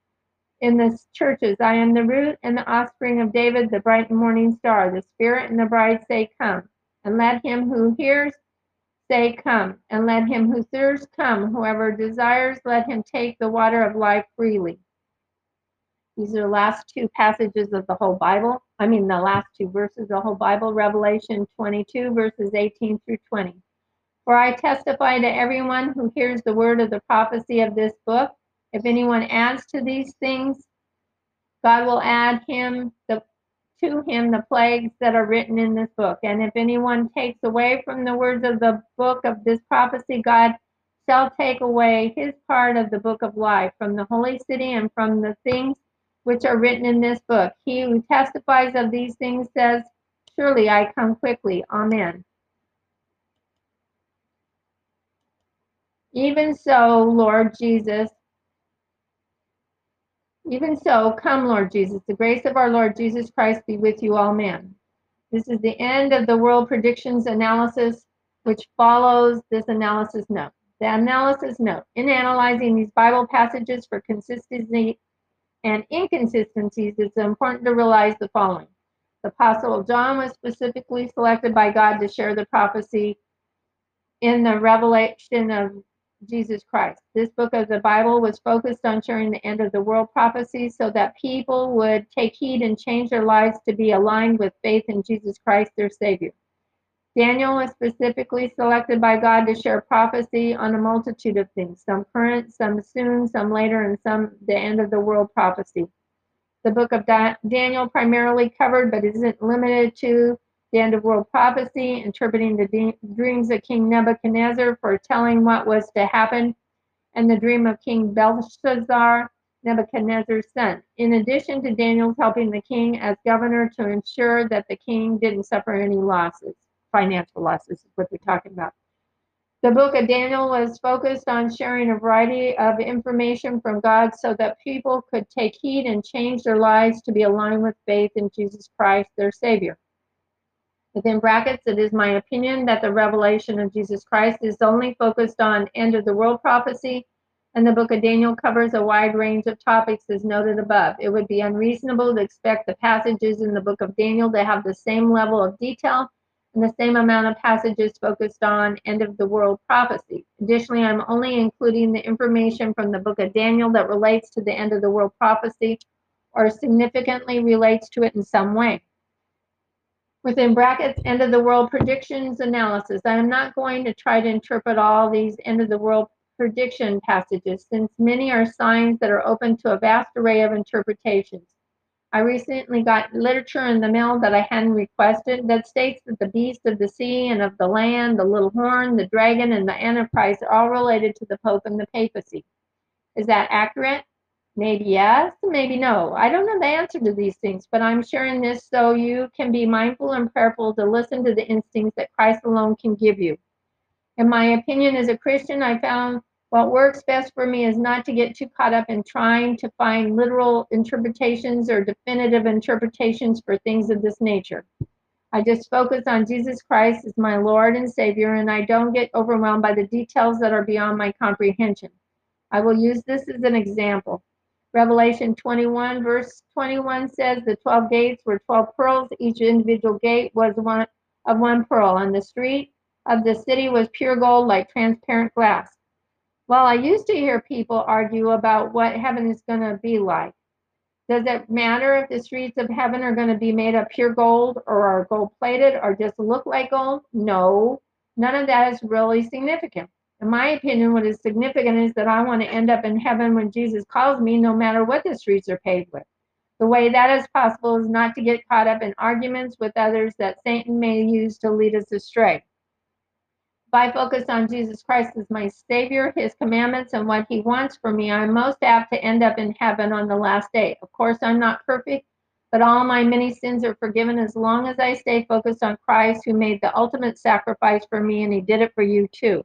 in the churches. I am the root and the offspring of David, the bright morning star. The Spirit and the bride say, Come. And let him who hears say, Come, and let him who thirsts come. Whoever desires, let him take the water of life freely. These are the last two passages of the whole Bible. I mean, the last two verses of the whole Bible, Revelation 22, verses 18 through 20. For I testify to everyone who hears the word of the prophecy of this book. If anyone adds to these things, God will add him the to him the plagues that are written in this book. And if anyone takes away from the words of the book of this prophecy, God shall take away his part of the book of life from the holy city and from the things which are written in this book. He who testifies of these things says, Surely I come quickly. Amen. Even so, Lord Jesus, even so, come, Lord Jesus. The grace of our Lord Jesus Christ be with you all men. This is the end of the world predictions analysis, which follows this analysis note. The analysis note. In analyzing these Bible passages for consistency and inconsistencies, it's important to realize the following. The Apostle John was specifically selected by God to share the prophecy in the revelation of Jesus Christ. This book of the Bible was focused on sharing the end of the world prophecy so that people would take heed and change their lives to be aligned with faith in Jesus Christ, their Savior. Daniel was specifically selected by God to share prophecy on a multitude of things, some current, some soon, some later, and some the end of the world prophecy. The book of Daniel primarily covered, but isn't limited to, the end of world prophecy, interpreting the de- dreams of King Nebuchadnezzar, foretelling what was to happen, and the dream of King Belshazzar, Nebuchadnezzar's son. In addition to Daniel's helping the king as governor to ensure that the king didn't suffer any losses, financial losses is what they're talking about. The book of Daniel was focused on sharing a variety of information from God so that people could take heed and change their lives to be aligned with faith in Jesus Christ, their Savior. Within brackets, it is my opinion that the revelation of Jesus Christ is only focused on end of the world prophecy, and the book of Daniel covers a wide range of topics as noted above. It would be unreasonable to expect the passages in the book of Daniel to have the same level of detail and the same amount of passages focused on end of the world prophecy. Additionally, I'm only including the information from the book of Daniel that relates to the end of the world prophecy or significantly relates to it in some way within brackets, end of the world predictions analysis. I am not going to try to interpret all these end of the world prediction passages since many are signs that are open to a vast array of interpretations. I recently got literature in the mail that I hadn't requested that states that the beast of the sea and of the land, the little horn, the dragon, and the Antichrist are all related to the Pope and the papacy. Is that accurate? Maybe yes, maybe no. I don't know the answer to these things, but I'm sharing this so you can be mindful and prayerful to listen to the instincts that Christ alone can give you. In my opinion, as a Christian, I found what works best for me is not to get too caught up in trying to find literal interpretations or definitive interpretations for things of this nature. I just focus on Jesus Christ as my Lord and Savior, and I don't get overwhelmed by the details that are beyond my comprehension. I will use this as an example. Revelation 21, verse 21 says the 12 gates were 12 pearls. Each individual gate was one of one pearl, and the street of the city was pure gold like transparent glass. Well, I used to hear people argue about what heaven is going to be like. Does it matter if the streets of heaven are going to be made of pure gold or are gold plated or just look like gold? No, none of that is really significant. In my opinion, what is significant is that I want to end up in heaven when Jesus calls me, no matter what the streets are paved with. The way that is possible is not to get caught up in arguments with others that Satan may use to lead us astray. If I focus on Jesus Christ as my Savior, His commandments, and what He wants for me, I'm most apt to end up in heaven on the last day. Of course, I'm not perfect, but all my many sins are forgiven as long as I stay focused on Christ, who made the ultimate sacrifice for me, and He did it for you too.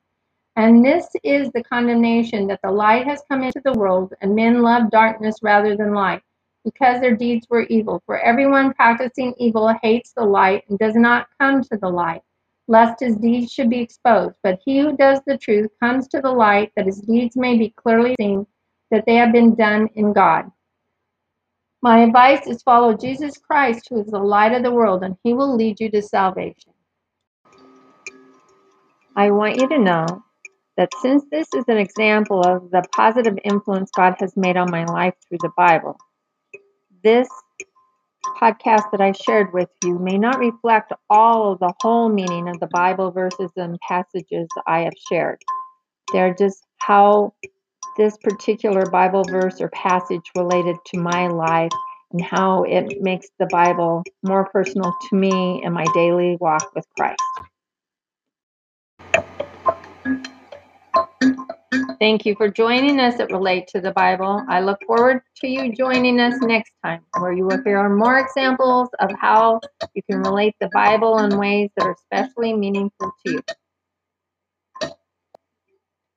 And this is the condemnation that the light has come into the world, and men love darkness rather than light, because their deeds were evil. For everyone practicing evil hates the light and does not come to the light, lest his deeds should be exposed. But he who does the truth comes to the light, that his deeds may be clearly seen, that they have been done in God. My advice is follow Jesus Christ, who is the light of the world, and he will lead you to salvation. I want you to know that since this is an example of the positive influence God has made on my life through the Bible, this podcast that I shared with you may not reflect all of the whole meaning of the Bible verses and passages I have shared. They're just how this particular Bible verse or passage related to my life and how it makes the Bible more personal to me in my daily walk with Christ. Thank you for joining us at Relate to the Bible. I look forward to you joining us next time, where you will hear more examples of how you can relate the Bible in ways that are especially meaningful to you.